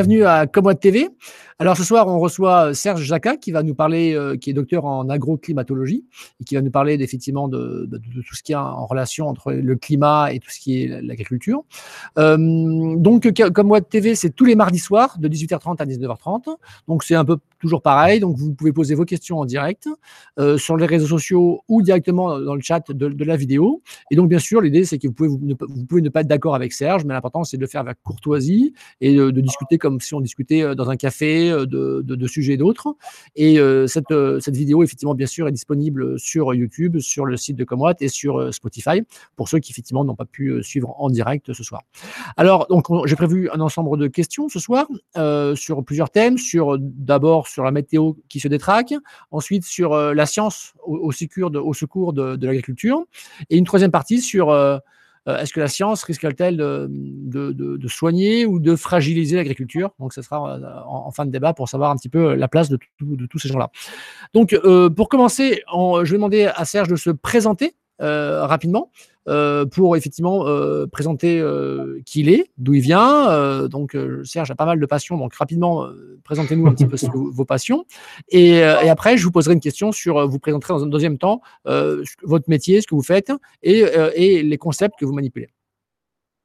bienvenue à Comwat TV. Alors ce soir, on reçoit Serge Jacquat qui va nous parler, euh, qui est docteur en agroclimatologie et qui va nous parler effectivement de, tout ce qui est en relation entre le climat et tout ce qui est l'agriculture. Euh, donc Comwat TV, c'est tous les mardis soirs de 18h30 à 19h30. Donc c'est un peu toujours pareil. Donc vous pouvez poser vos questions en direct euh, sur les réseaux sociaux ou directement dans le chat de, la vidéo. Et donc bien sûr, l'idée c'est que vous pouvez, ne, vous pouvez ne pas être d'accord avec Serge, mais l'important c'est de le faire avec courtoisie et de discuter comme si on discutait dans un café euh, de, de, sujets d'autres. Et euh, cette, euh, cette vidéo, effectivement, bien sûr, est disponible sur YouTube, sur le site de Comwatt et sur Spotify, pour ceux qui, effectivement, n'ont pas pu suivre en direct ce soir. Alors, donc, j'ai prévu un ensemble de questions ce soir sur plusieurs thèmes, sur d'abord sur la météo qui se détraque, ensuite sur la science au, secours de, l'agriculture, et une troisième partie sur euh, est-ce que la science risque-t-elle de, soigner ou de fragiliser l'agriculture? Donc, ce sera euh, en, fin de débat pour savoir un petit peu la place de, tous ces gens-là. Donc, euh, pour commencer, je vais demander à Serge de se présenter rapidement. Euh, pour effectivement euh, présenter euh, qui il est, d'où il vient. donc, Serge a pas mal de passions, donc rapidement, présentez-nous un petit peu vos passions. Et, après, je vous poserai une question sur, vous présenterez dans un deuxième temps votre métier, ce que vous faites et, les concepts que vous manipulez.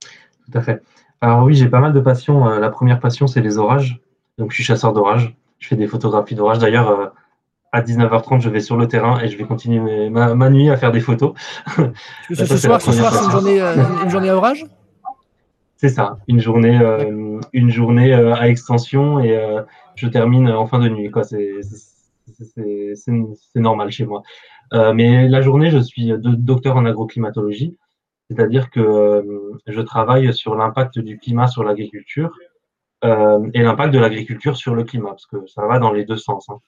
Tout à fait. Alors oui, j'ai pas mal de passions. la première passion, c'est les orages. Donc, je suis chasseur d'orages. Je fais des photographies d'orages. D'ailleurs, à 19h30, je vais sur le terrain et je vais continuer ma, nuit à faire des photos. ce, soir, c'est une journée, euh, une journée à orage? C'est ça, une journée, euh, une journée euh, à extension et je termine en fin de nuit. C'est normal chez moi. mais la journée, je suis docteur en agroclimatologie, c'est-à-dire que je travaille sur l'impact du climat sur l'agriculture et l'impact de l'agriculture sur le climat, parce que ça va dans les deux sens. Hein.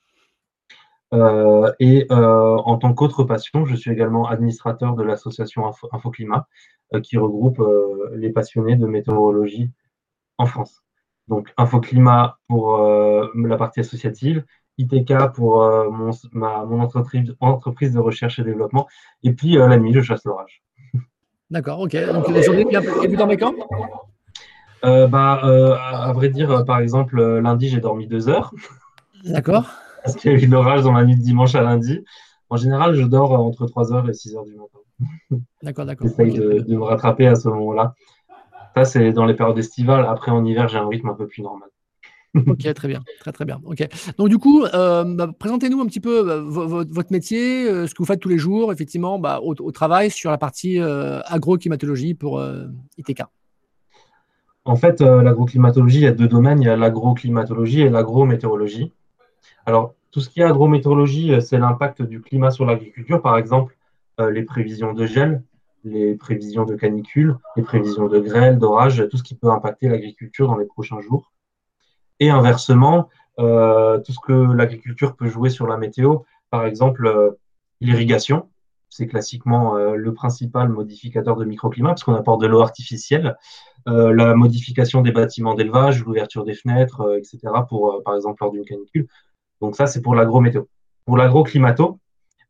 Euh, et euh, en tant qu'autre passion, je suis également administrateur de l'association Infoclimat, euh, qui regroupe les passionnés de météorologie en France. Donc Infoclimat pour la partie associative, ITK pour mon, ma, mon entreprise, entreprise de recherche et développement, et puis la nuit, je chasse l'orage. D'accord, ok. Donc les journées bien dans mes camps bah, à vrai dire, par exemple, lundi, j'ai dormi deux heures. D'accord parce qu'il y a eu l'orage dans la nuit de dimanche à lundi. En général, je dors entre 3h et 6h du matin. D'accord, d'accord. J'essaye de, me rattraper à ce moment-là. Ça, c'est dans les périodes estivales. Après, en hiver, j'ai un rythme un peu plus normal. ok, très bien, très très bien. Ok. Donc du coup, euh, bah, présentez-nous un petit peu bah, votre métier, euh, ce que vous faites tous les jours, effectivement, bah, au, travail sur la partie euh, agroclimatologie pour ITK. En fait, l'agroclimatologie, il y a deux domaines. Il y a l'agroclimatologie et l'agrométéorologie. Alors, tout ce qui est agrométéorologie, euh, c'est l'impact du climat sur l'agriculture, par exemple euh, les prévisions de gel, les prévisions de canicule, les prévisions de grêle, d'orage, tout ce qui peut impacter l'agriculture dans les prochains jours. Et inversement, euh, tout ce que l'agriculture peut jouer sur la météo, par exemple l'irrigation, c'est classiquement le principal modificateur de microclimat parce qu'on apporte de l'eau artificielle, la modification des bâtiments d'élevage, l'ouverture des fenêtres, etc. pour par exemple lors d'une canicule. Donc ça, c'est pour l'agro-météo. Pour l'agro-climato,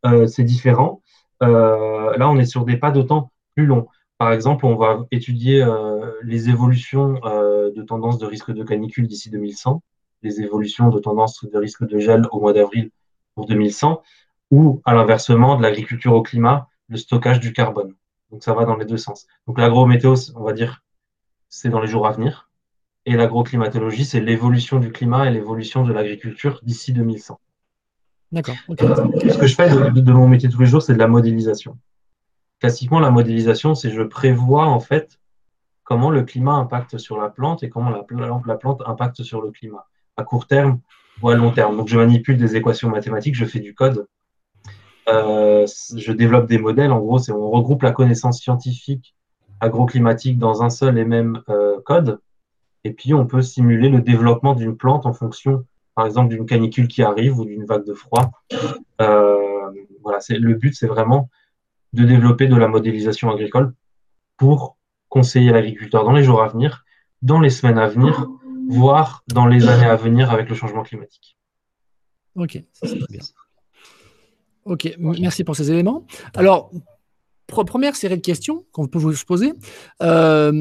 euh, c'est différent. Euh, là, on est sur des pas de temps plus longs. Par exemple, on va étudier euh, les évolutions de tendance de risque de canicule d'ici 2100, les évolutions de tendance de risque de gel au mois d'avril pour 2100, ou à l'inversement de l'agriculture au climat, le stockage du carbone. Donc ça va dans les deux sens. Donc l'agro-météo, on va dire, c'est dans les jours à venir. Et l'agroclimatologie, c'est l'évolution du climat et l'évolution de l'agriculture d'ici 2100. D'accord. Ce que je fais de, mon métier tous les jours, c'est de la modélisation. Classiquement, la modélisation, c'est je prévois en fait comment le climat impacte sur la plante et comment la, la plante impacte sur le climat, à court terme ou à long terme. Donc, je manipule des équations mathématiques, je fais du code, euh, je développe des modèles. En gros, c'est on regroupe la connaissance scientifique agroclimatique dans un seul et même euh, code et puis, on peut simuler le développement d'une plante en fonction, par exemple, d'une canicule qui arrive ou d'une vague de froid. Euh, voilà, le but, c'est vraiment de développer de la modélisation agricole pour conseiller l'agriculteur dans les jours à venir, dans les semaines à venir, voire dans les années à venir avec le changement climatique. Ok, ça c'est très bien. Ok, merci pour ces éléments. Alors, première série de questions qu'on peut vous poser. Euh,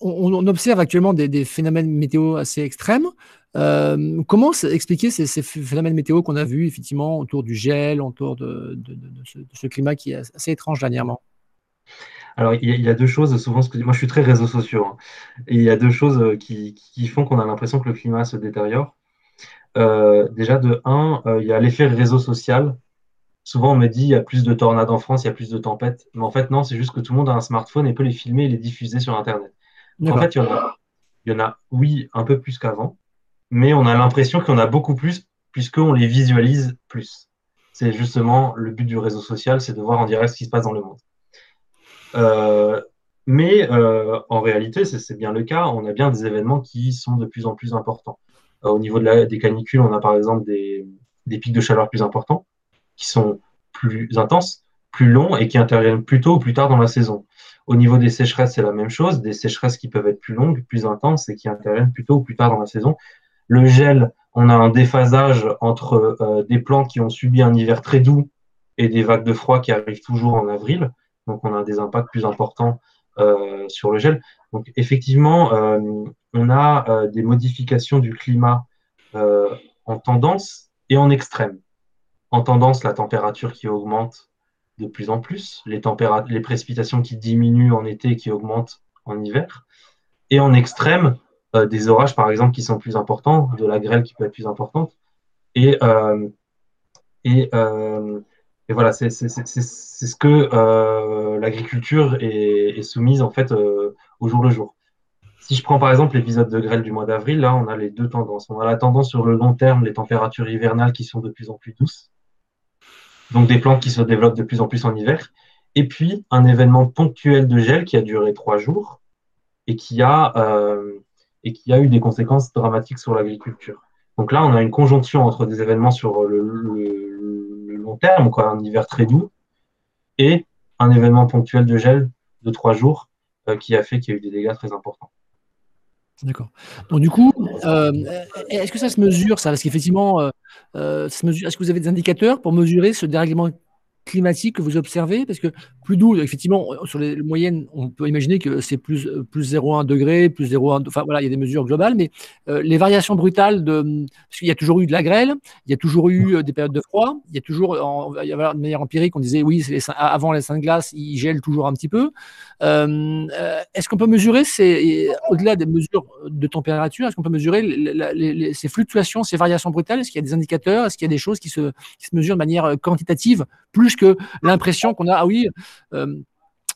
on, observe actuellement des, phénomènes météo assez extrêmes. Euh, comment expliquer ces, phénomènes météo qu'on a vus effectivement autour du gel, autour de, ce, climat qui est assez étrange dernièrement? Alors, il y, a, deux choses, souvent, moi je suis très réseaux sociaux, hein. il y a deux choses euh, qui, font qu'on a l'impression que le climat se détériore. déjà, de un, il y a l'effet réseau social souvent on me dit il y a plus de tornades en France, il y a plus de tempêtes. Mais en fait, non, c'est juste que tout le monde a un smartphone et peut les filmer et les diffuser sur Internet. en fait, il y, en a, il y en a, oui, un peu plus qu'avant, mais on a l'impression qu'il y en a beaucoup plus puisqu'on les visualise plus. C'est justement le but du réseau social, c'est de voir en direct ce qui se passe dans le monde. Euh, mais euh, en réalité, c'est bien le cas, on a bien des événements qui sont de plus en plus importants. Euh, au niveau de la, des canicules, on a par exemple des, des pics de chaleur plus importants qui sont plus intenses, plus longs et qui interviennent plus tôt ou plus tard dans la saison. Au niveau des sécheresses, c'est la même chose, des sécheresses qui peuvent être plus longues, plus intenses et qui interviennent plus tôt ou plus tard dans la saison. Le gel, on a un déphasage entre euh, des plantes qui ont subi un hiver très doux et des vagues de froid qui arrivent toujours en avril. Donc on a des impacts plus importants euh, sur le gel. Donc effectivement, euh, on a des modifications du climat en tendance et en extrême en tendance la température qui augmente de plus en plus, les, précipitations qui diminuent en été et qui augmentent en hiver, et en extrême, euh, des orages par exemple qui sont plus importants, de la grêle qui peut être plus importante, et, euh, euh, voilà, c'est ce que l'agriculture est, est, soumise en fait au jour le jour. Si je prends par exemple l'épisode de grêle du mois d'avril, là on a les deux tendances. On a la tendance sur le long terme, les températures hivernales qui sont de plus en plus douces, donc des plantes qui se développent de plus en plus en hiver, et puis un événement ponctuel de gel qui a duré trois jours et qui a, euh, et qui a eu des conséquences dramatiques sur l'agriculture. Donc là, on a une conjonction entre des événements sur le, long terme, quoi, un hiver très doux, et un événement ponctuel de gel de trois jours euh, qui a fait qu'il y a eu des dégâts très importants. D'accord. Donc du coup, euh, est-ce que ça se mesure ça? Parce qu'effectivement, euh, euh, est-ce que vous avez des indicateurs pour mesurer ce dérèglement climatique que vous observez? Parce que plus doux, effectivement, sur les moyennes, on peut imaginer que c'est plus, plus 0,1 degré, plus 0,1, enfin voilà, il y a des mesures globales, mais euh, les variations brutales, de, parce qu'il y a toujours eu de la grêle, il y a toujours eu euh, des périodes de froid, il y a toujours, en, il y avait de manière empirique, on disait oui, les, avant les seins de glace, ils gèlent toujours un petit peu. Euh, est-ce qu'on peut mesurer, au-delà des mesures de température, est-ce qu'on peut mesurer ces fluctuations, ces variations brutales? Est-ce qu'il y a des indicateurs? Est-ce qu'il y a des choses qui se, qui se mesurent de manière quantitative, plus que l'impression qu'on a, ah oui, euh,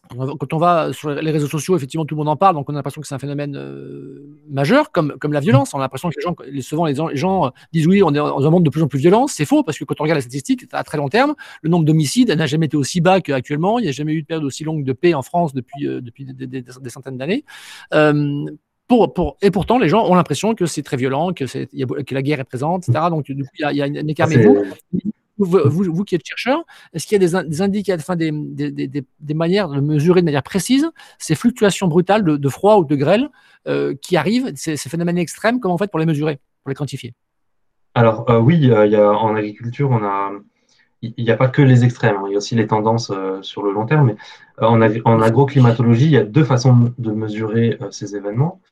quand on va sur les réseaux sociaux, effectivement, tout le monde en parle, donc on a l'impression que c'est un phénomène euh, majeur, comme, comme la violence. On a l'impression que les gens, souvent, les gens, disent oui, on est dans un monde de plus en plus violent. C'est faux, parce que quand on regarde les statistiques, à très long terme, le nombre d'homicides n'a jamais été aussi bas qu'actuellement. Il n'y a jamais eu de période aussi longue de paix en France depuis, euh, depuis des, centaines d'années. pour, pour, et pourtant, les gens ont l'impression que c'est très violent, que, que, la guerre est présente, etc. Donc, du coup, il y a, un écart. Vous, qui êtes chercheur, est-ce qu'il y a des, indicateurs, enfin des, des, manières de mesurer de manière précise ces fluctuations brutales de, froid ou de grêle euh, qui arrivent, ces, phénomènes extrêmes, comment on fait pour les mesurer, pour les quantifier? Alors euh, oui, a, en agriculture, il n'y a pas que les extrêmes, hein. il y a aussi les tendances euh, sur le long terme. Mais en, en, agroclimatologie, il y a deux façons de mesurer ces événements.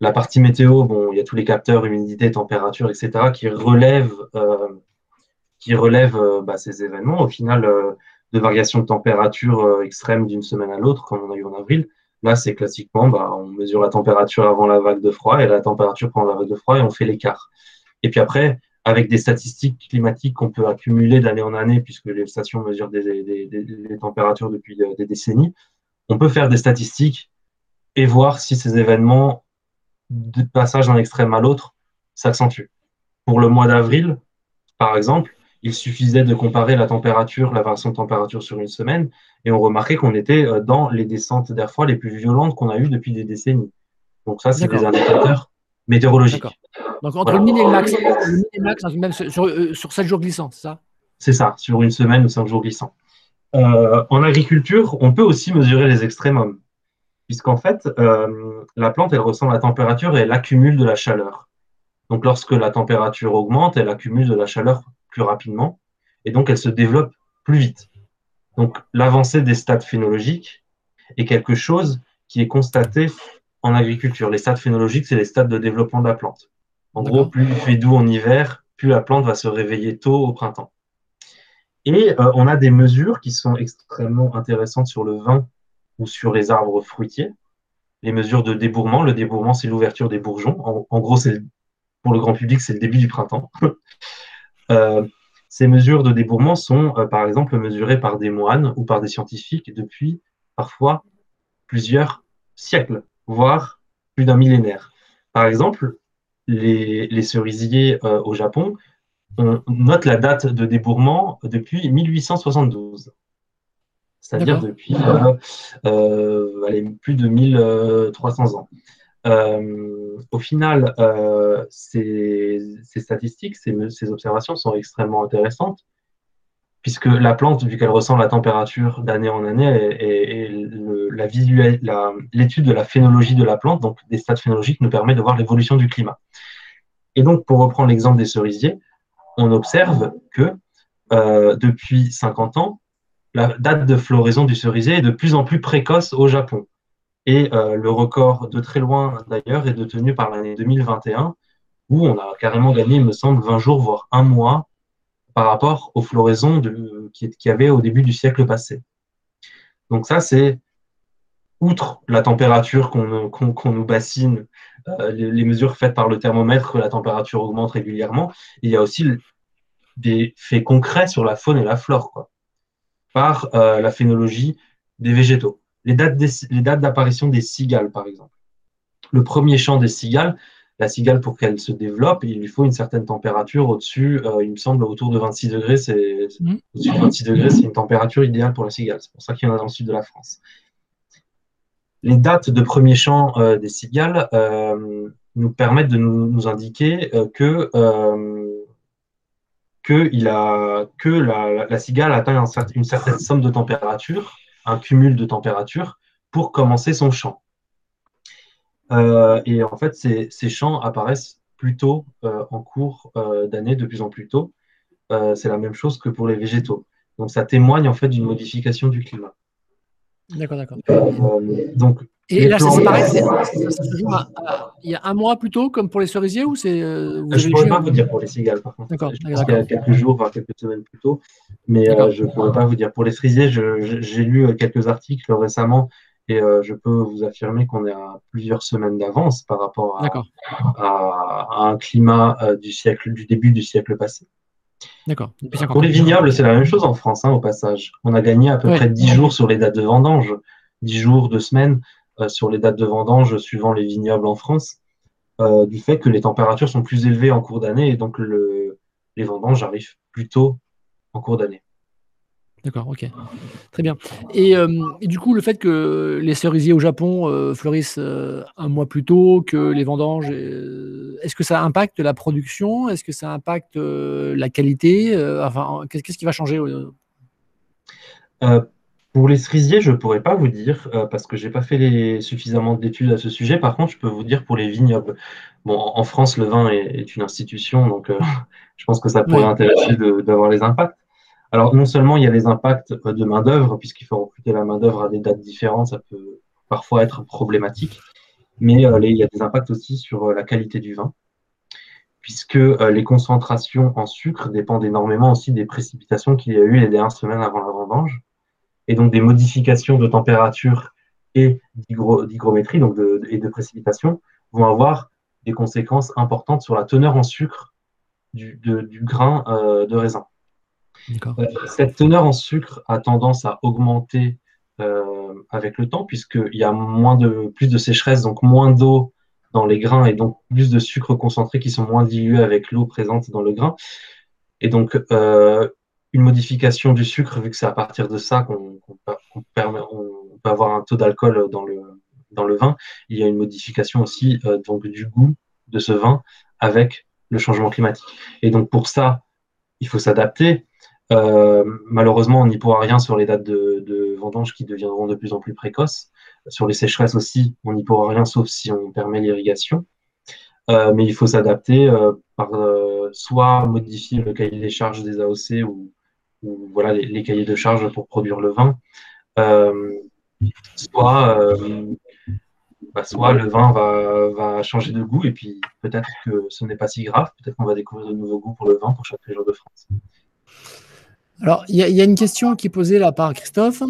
La partie météo, bon, il y a tous les capteurs, humidité, température, etc., qui relèvent qui relève euh, bah, ces événements. Au final, euh, de variations de température euh, extrêmes d'une semaine à l'autre, comme on a eu en avril. Là, c'est classiquement, bah, on mesure la température avant la vague de froid et la température pendant la vague de froid et on fait l'écart. Et puis après, avec des statistiques climatiques qu'on peut accumuler d'année en année, puisque les stations mesurent des, températures depuis des décennies, on peut faire des statistiques et voir si ces événements de passage d'un extrême à l'autre s'accentuent. Pour le mois d'avril, par exemple, il suffisait de comparer la température, la variation de température sur une semaine, et on remarquait qu'on était euh, dans les descentes d'air froid les plus violentes qu'on a eues depuis des décennies. Donc ça, c'est des indicateurs météorologiques. Donc entre le min et le max, le max même sur, euh, sur 7 jours glissants, c'est ça? C'est ça, sur une semaine ou 5 jours glissants. Euh, en agriculture, on peut aussi mesurer les extrémums, puisqu'en fait, la plante, elle ressent la température et elle accumule de la chaleur. Donc lorsque la température augmente, elle accumule de la chaleur plus rapidement et donc elle se développe plus vite. Donc l'avancée des stades phénologiques est quelque chose qui est constaté en agriculture. Les stades phénologiques, c'est les stades de développement de la plante. En gros, plus il fait doux en hiver, plus la plante va se réveiller tôt au printemps. Et euh, on a des mesures qui sont extrêmement intéressantes sur le vin ou sur les arbres fruitiers. Les mesures de débourrement. Le débourrement, c'est l'ouverture des bourgeons. En, gros, c'est pour le grand public, c'est le début du printemps. Euh, ces mesures de débourrement sont, euh, par exemple, mesurées par des moines ou par des scientifiques depuis parfois plusieurs siècles, voire plus d'un millénaire. Par exemple, les, cerisiers euh, au Japon, on note la date de débourrement depuis 1872. C'est-à-dire depuis euh, euh, plus de 1300 ans. Au final, ces, statistiques, ces, observations sont extrêmement intéressantes, puisque la plante, vu qu'elle ressent la température d'année en année, et, l'étude de la phénologie de la plante, donc des stades phénologiques, nous permet de voir l'évolution du climat. Et donc, pour reprendre l'exemple des cerisiers, on observe que euh, depuis 50 ans, la date de floraison du cerisier est de plus en plus précoce au Japon. Et euh, le record de très loin, d'ailleurs, est détenu par l'année 2021, où on a carrément gagné, il me semble, 20 jours, voire un mois par rapport aux floraisons qu'il y avait au début du siècle passé. Donc ça, c'est outre la température qu'on nous bassine, euh, les, mesures faites par le thermomètre, la température augmente régulièrement, il y a aussi des faits concrets sur la faune et la flore, quoi, par euh, la phénologie des végétaux. Les dates d'apparition des, des cigales, par exemple. Le premier champ des cigales, la cigale, pour qu'elle se développe, il lui faut une certaine température au-dessus, euh, il me semble, autour de 26 degrés. C'est, mmh. Au-dessus de 26 degrés, c'est une température idéale pour la cigale. C'est pour ça qu'il y en a dans le sud de la France les dates de premier chant euh, des cigales euh, nous permettent de nous, indiquer que, que, il a, que la, cigale atteint une certaine somme de température, un cumul de température, pour commencer son chant. et en fait, ces, ces chants apparaissent plutôt en cours d'année, de plus en plus tôt. C'est la même chose que pour les végétaux. Donc ça témoigne en fait d'une modification du climat. D'accord, d'accord. Euh, donc, et là, c'est pareil, il y a un mois plus tôt, comme pour les cerisiers, ou c'est. Euh, je ne pourrais pas vous dire pour les cigales, par contre. D'accord. Il y a quelques jours, voire quelques semaines plus tôt. Mais euh, je ne pourrais pas vous dire. Pour les cerisiers, j'ai lu quelques articles récemment et je peux vous affirmer qu'on est à plusieurs semaines d'avance par rapport à, un climat du siècle, du début du siècle passé. D'accord. Pour les vignobles, c'est la même chose en France, hein, au passage. On a gagné à peu près 10 jours sur les dates de vendange, 10 jours, 2 semaines euh, sur les dates de vendange suivant les vignobles en France, euh, du fait que les températures sont plus élevées en cours d'année et donc les vendanges arrivent plus tôt en cours d'année. D'accord, ok. Très bien. Euh, et, du coup, le fait que les cerisiers au Japon euh, fleurissent euh, un mois plus tôt que les vendanges, est-ce que ça impacte la production? Est-ce que ça impacte la qualité? Enfin, qu'est-ce qui va changer Pour les cerisiers, je ne pourrais pas vous dire, parce que je n'ai pas fait suffisamment d'études à ce sujet. Par contre, je peux vous dire pour les vignobles. Bon, en France, le vin est, une institution, donc je pense que ça pourrait intéresser d'avoir les impacts. Alors, non seulement il y a les impacts euh, de main-d'œuvre, puisqu'il faut recruter la main-d'œuvre à des dates différentes, ça peut parfois être problématique, mais euh, il y a des impacts aussi sur euh, la qualité du vin, puisque les concentrations en sucre dépendent énormément aussi des précipitations qu'il y a eu les dernières semaines avant la vendange, et donc des modifications de température et d'hygrométrie, donc et de précipitation, vont avoir des conséquences importantes sur la teneur en sucre du, grain de raisin. Euh, cette teneur en sucre a tendance à augmenter euh, avec le temps, puisqu'il y a moins de, plus de sécheresse, donc moins d'eau dans les grains et donc plus de sucre concentré qui sont moins dilués avec l'eau présente dans le grain. Et donc, euh, une modification du sucre, vu que c'est à partir de ça qu'on peut avoir un taux d'alcool dans le, vin, il y a une modification aussi donc, du goût de ce vin avec le changement climatique. Et donc, pour ça, il faut s'adapter. Euh, malheureusement, on n'y pourra rien sur les dates de, vendange qui deviendront de plus en plus précoces. Sur les sécheresses aussi, on n'y pourra rien sauf si on permet l'irrigation. Euh, mais il faut s'adapter euh, par soit modifier le cahier des charges des AOC ou voilà, les, cahiers de charges pour produire le vin, soit, bah, soit le vin va, va, changer de goût et puis peut-être que ce n'est pas si grave, peut-être qu'on va découvrir de nouveaux goûts pour le vin pour chaque région de France. Alors, il y, a une question qui est posée là par Christophe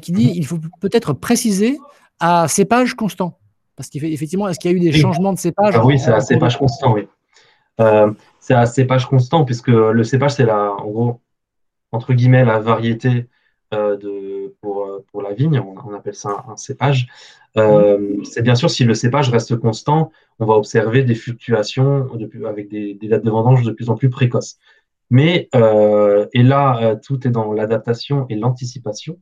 qui dit il faut peut-être préciser à cépage constant. Parce qu'effectivement, est-ce qu'il y a eu des changements de cépage ah Oui, c'est à cépage constant, oui. Euh, c'est à cépage constant, puisque le cépage, c'est la, en gros, entre guillemets, la variété euh, de, pour, pour, la vigne. On, appelle ça un, cépage. Euh, c'est bien sûr, si le cépage reste constant, on va observer des fluctuations avec des, des, dates de vendange de plus en plus précoces. Mais, et là, tout est dans l'adaptation et l'anticipation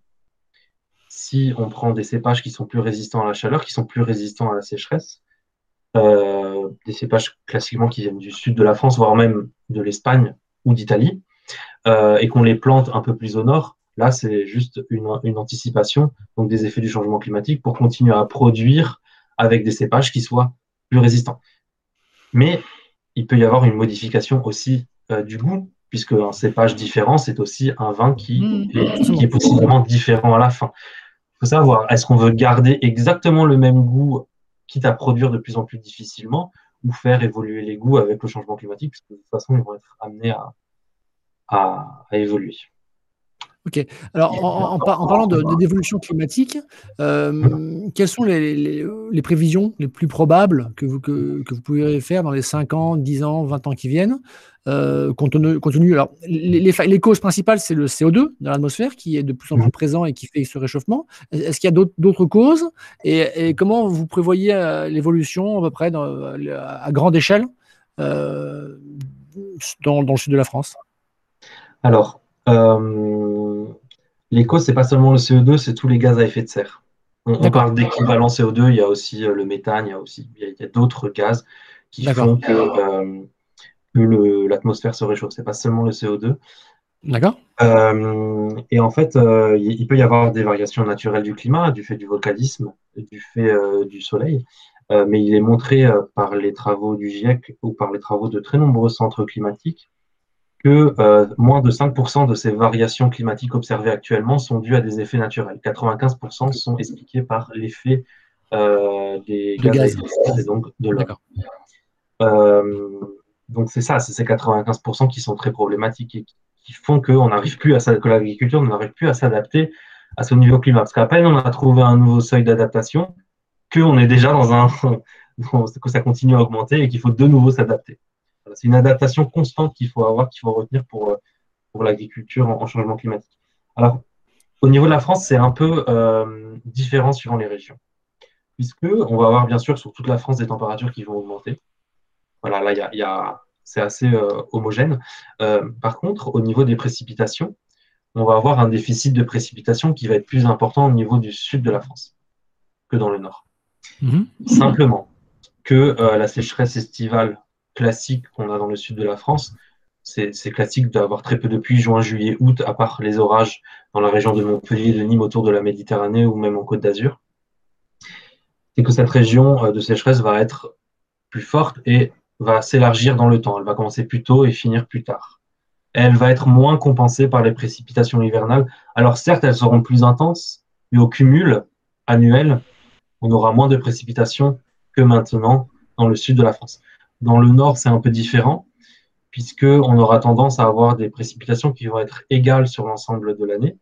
si on prend des cépages qui sont plus résistants à la chaleur, qui sont plus résistants à la sécheresse, euh, des cépages classiquement qui viennent du sud de la France, voire même de l'Espagne ou d'Italie, euh, et qu'on les plante un peu plus au nord, là, c'est juste une, anticipation donc des effets du changement climatique pour continuer à produire avec des cépages qui soient plus résistants. Mais il peut y avoir une modification aussi euh, du goût, puisque un cépage différent, c'est aussi un vin qui, mmh. qui est possiblement différent à la fin faut savoir, est-ce qu'on veut garder exactement le même goût, quitte à produire de plus en plus difficilement, ou faire évoluer les goûts avec le changement climatique, puisque de toute façon, ils vont être amenés à évoluer. Ok. Alors, en, parlant d'évolution climatique, euh, quelles sont les, prévisions les plus probables que vous, que, vous pouvez faire dans les 5 ans, 10 ans, 20 ans qui viennent euh, compte, tenu, alors, les, causes principales, c'est le CO2 dans l'atmosphère qui est de plus en plus présent et qui fait ce réchauffement. Est-ce qu'il y a d'autres causes et, comment vous prévoyez euh, l'évolution à peu près à grande échelle dans, dans le sud de la France? Alors, euh, les causes, c'est pas seulement le CO2, c'est tous les gaz à effet de serre. On, parle d'équivalent CO2, il y a aussi euh, le méthane, il y a aussi il y a, d'autres gaz qui font que, euh, l'atmosphère se réchauffe. C'est pas seulement le CO2. D'accord. et en fait, il peut y avoir des variations naturelles du climat, du fait du volcanisme, du fait du soleil. mais il est montré par les travaux du GIEC ou par les travaux de très nombreux centres climatiques que euh, moins de 5% de ces variations climatiques observées actuellement sont dues à des effets naturels. 95% sont expliqués par l'effet euh, des gaz, à effet de serre et donc de l'eau. Euh, donc c'est ça, c'est ces 95% qui sont très problématiques et qui font que, n'arrive plus à, que l'agriculture n'arrive plus à s'adapter à ce niveau climat. Parce qu'à peine on a trouvé un nouveau seuil d'adaptation, qu'on est déjà dans un... que ça continue à augmenter et qu'il faut de nouveau s'adapter. C'est une adaptation constante qu'il faut avoir, qu'il faut retenir pour, euh, pour l'agriculture en, changement climatique. Alors, au niveau de la France, c'est un peu euh, différent suivant les régions. Puisque on va avoir bien sûr sur toute la France des températures qui vont augmenter. Voilà, là, y y a, c'est assez euh, homogène. par contre, au niveau des précipitations, on va avoir un déficit de précipitations qui va être plus important au niveau du sud de la France que dans le nord. Mhm. Simplement que la sécheresse estivale classique qu'on a dans le sud de la France. C'est classique d'avoir très peu de pluie juin, juillet, août, à part les orages dans la région de Montpellier, de Nîmes, autour de la Méditerranée ou même en Côte d'Azur. C'est que cette région euh, de sécheresse va être plus forte et va s'élargir dans le temps. Elle va commencer plus tôt et finir plus tard. Elle va être moins compensée par les précipitations hivernales. Alors certes, elles seront plus intenses, mais au cumul annuel, on aura moins de précipitations que maintenant dans le sud de la France. Dans le nord, c'est un peu différent, puisqu'on aura tendance à avoir des précipitations qui vont être égales sur l'ensemble de l'année,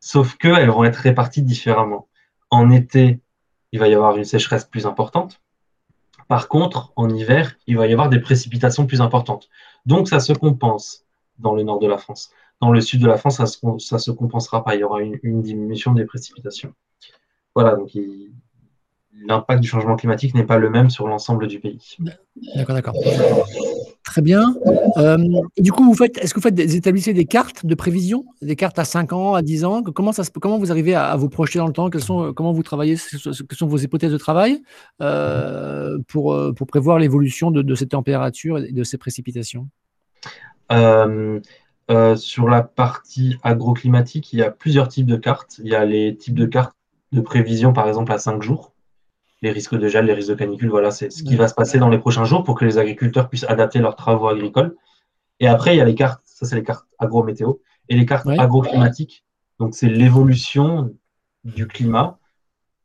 sauf qu'elles vont être réparties différemment. En été, il va y avoir une sécheresse plus importante. Par contre, en hiver, il va y avoir des précipitations plus importantes. Donc, ça se compense dans le nord de la France. Dans le sud de la France, ça ne se, compensera pas. Il y aura une, une diminution des précipitations. Voilà, donc il, l'impact du changement climatique n'est pas le même sur l'ensemble du pays. D'accord, d'accord. Très bien. Euh, du coup, vous faites, est-ce que vous faites des, établissez des cartes de prévision, des cartes à 5 ans, à 10 ans? Comment, ça, comment vous arrivez à, vous projeter dans le temps? Quelles sont, Comment vous travaillez? Quelles sont vos hypothèses de travail euh, pour, euh, pour prévoir l'évolution de, de, ces températures et de ces précipitations? Sur la partie agroclimatique, il y a plusieurs types de cartes. Il y a les types de cartes de prévision, par exemple, à 5 jours les risques de gel, les risques de canicule, voilà, c'est ce qui va se passer dans les prochains jours pour que les agriculteurs puissent adapter leurs travaux agricoles. Et après, il y a les cartes, ça c'est les cartes agro-météo. et les cartes agroclimatiques. Donc, c'est l'évolution du climat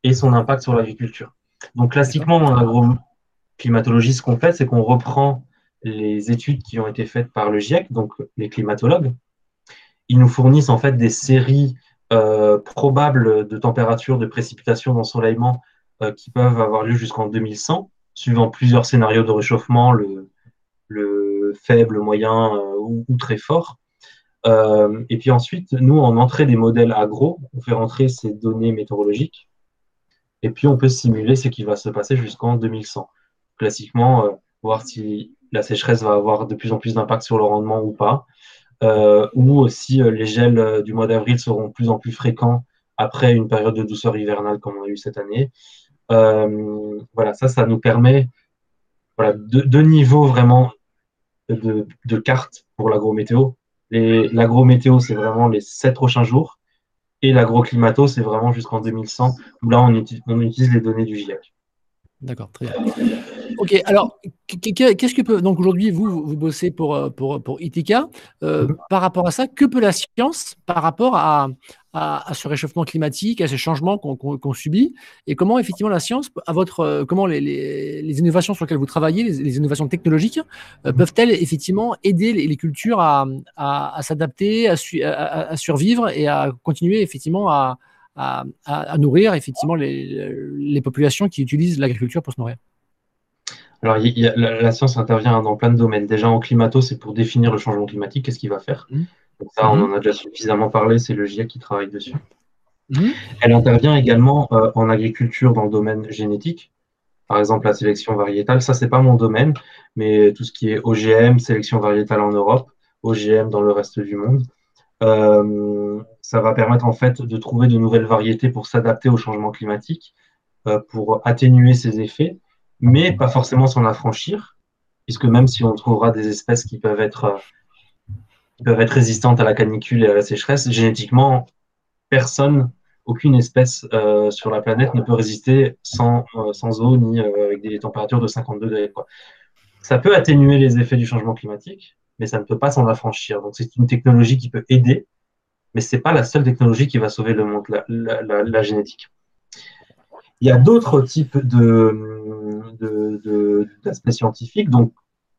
et son impact sur l'agriculture. Donc, classiquement, en agroclimatologie, ce qu'on fait, c'est qu'on reprend les études qui ont été faites par le GIEC, donc les climatologues. Ils nous fournissent en fait des séries euh, probables de température, de précipitation, d'ensoleillement qui peuvent avoir lieu jusqu'en 2100, suivant plusieurs scénarios de réchauffement, le, faible, moyen euh, ou, très fort. et puis ensuite, nous, en entrée des modèles agro, on fait rentrer ces données météorologiques et puis on peut simuler ce qui va se passer jusqu'en 2100. Classiquement, voir si la sécheresse va avoir de plus en plus d'impact sur le rendement ou pas, euh, ou aussi les gels du mois d'avril seront de plus en plus fréquents après une période de douceur hivernale comme on a eu cette année. Euh, voilà, ça, ça nous permet voilà, deux, niveaux vraiment de, de cartes pour l'agrométéo. L'agrométéo, c'est vraiment les sept prochains jours. Et l'agroclimato, c'est vraiment jusqu'en 2100, où là, on, on utilise les données du GIEC. D'accord, très bien. Ok, alors, qu'est-ce que peut. Donc aujourd'hui, vous, vous bossez pour, euh, pour, pour. Euh, mhm. par rapport à ça, que peut la science par rapport à, à, ce réchauffement climatique, à ces changements qu'on subit Et comment, effectivement, la science, à votre, euh, comment les, les, innovations sur lesquelles vous travaillez, les, innovations technologiques, mhm. peuvent-elles effectivement aider les, cultures à, à s'adapter, à, survivre et à continuer effectivement à nourrir effectivement les, populations qui utilisent l'agriculture pour se nourrir? Alors, la, science intervient dans plein de domaines. Déjà, en climato, c'est pour définir le changement climatique, qu'est-ce qu'il va faire? Mmh. Donc ça, on mmh. en a déjà suffisamment parlé, c'est le GIEC qui travaille dessus. Mmh. Elle intervient également euh, en agriculture dans le domaine génétique, par exemple la sélection variétale. Ça, c'est pas mon domaine, mais tout ce qui est OGM, sélection variétale en Europe, OGM dans le reste du monde. Euh, ça va permettre en fait de trouver de nouvelles variétés pour s'adapter au changement climatique, euh, pour atténuer ses effets, mais pas forcément s'en affranchir, puisque même si on trouvera des espèces qui peuvent être, euh, peuvent être résistantes à la canicule et à la sécheresse, génétiquement, personne, aucune espèce sur la planète ne peut résister sans, sans eau ni avec des températures de 50 degrés. Ça peut atténuer les effets du changement climatique, mais ça ne peut pas s'en affranchir. Donc c'est une technologie qui peut aider, mais ce n'est pas la seule technologie qui va sauver le monde, la, génétique. Il y a d'autres types d'aspects scientifiques, donc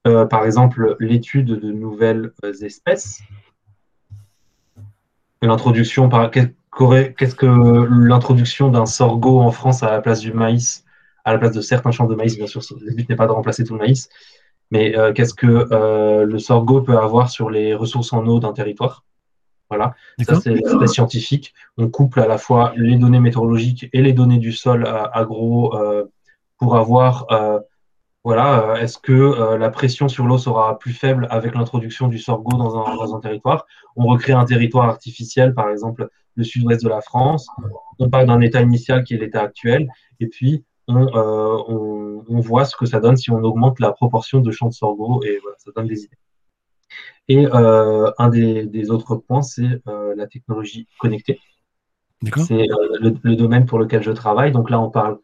euh, par exemple l'étude de nouvelles euh, espèces, l'introduction qu'est-ce que l'introduction d'un sorgho en France à la place du maïs, à la place de certains champs de maïs, bien sûr, le but n'est pas de remplacer tout le maïs, mais euh, qu'est-ce que euh, le sorgho peut avoir sur les ressources en eau d'un territoire? Voilà, ça c'est l'aspect scientifique. On couple à la fois les données météorologiques et les données du sol agro pour avoir, voilà, est-ce que la pression sur l'eau sera plus faible avec l'introduction du sorgho dans un, dans un territoire? On recrée un territoire artificiel, par exemple le sud-ouest de la France. On parle d'un état initial qui est l'état actuel, et puis euh, on, voit ce que ça donne si on augmente la proportion de champs de sorgho et voilà, ça donne des idées. Et euh, un des, autres points, c'est euh, la technologie connectée. C'est le, domaine pour lequel je travaille. Donc là, on parle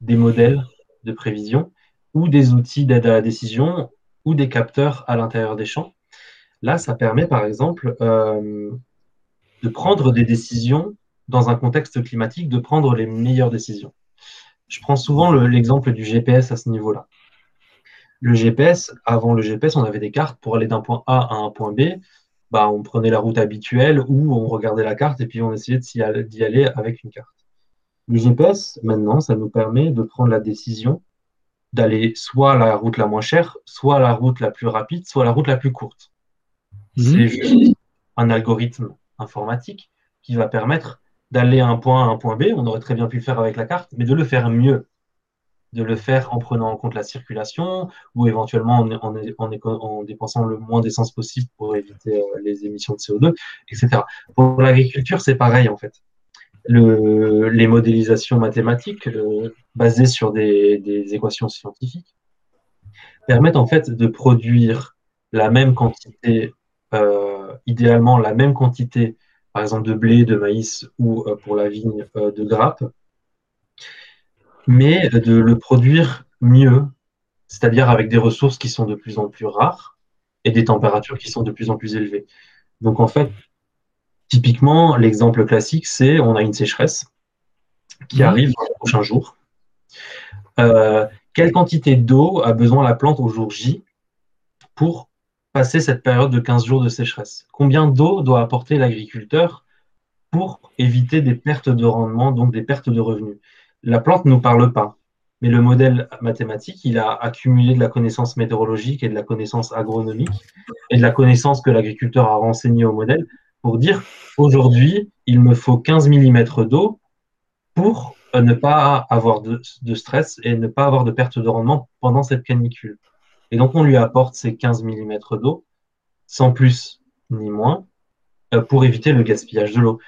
des modèles de prévision ou des outils d'aide à la décision ou des capteurs à l'intérieur des champs. Là, ça permet, par exemple, de prendre des décisions dans un contexte climatique, de prendre les meilleures décisions. Je prends souvent l'exemple du GPS à ce niveau-là. Le GPS, avant le GPS, on avait des cartes pour aller d'un point A à un point B. Bah, on prenait la route habituelle ou on regardait la carte et puis on essayait d'y aller avec une carte. Le GPS, maintenant, ça nous permet de prendre la décision d'aller soit la route la moins chère, soit la route la plus rapide, soit la route la plus courte. Mhm. C'est juste un algorithme informatique qui va permettre d'aller à un point à un point B, on aurait très bien pu le faire avec la carte, mais de le faire mieux, de le faire en prenant en compte la circulation ou éventuellement en, en, dépensant le moins d'essence possible pour éviter euh, les émissions de CO2, etc. Pour l'agriculture, c'est pareil en fait. Le, les modélisations mathématiques basées sur des, équations scientifiques permettent en fait de produire la même quantité, euh, idéalement la même quantité par exemple de blé, de maïs ou euh, pour la vigne euh, de grappe, mais de le produire mieux, c'est-à-dire avec des ressources qui sont de plus en plus rares et des températures qui sont de plus en plus élevées. Donc en fait, Typiquement, l'exemple classique, c'est on a une sécheresse qui arrive dans les prochains jours. Euh, quelle quantité d'eau a besoin la plante au jour J pour passer cette période de 15 jours de sécheresse? Combien d'eau doit apporter l'agriculteur pour éviter des pertes de rendement, donc des pertes de revenus? La plante ne nous parle pas, mais le modèle mathématique, il a accumulé de la connaissance météorologique et de la connaissance agronomique et de la connaissance que l'agriculteur a renseignée au modèle pour dire aujourd'hui, il me faut 15 mm d'eau pour ne pas avoir de, stress et ne pas avoir de perte de rendement pendant cette canicule. Et donc, on lui apporte ces 15 mm d'eau, sans plus ni moins, euh, pour éviter le gaspillage de l'eau.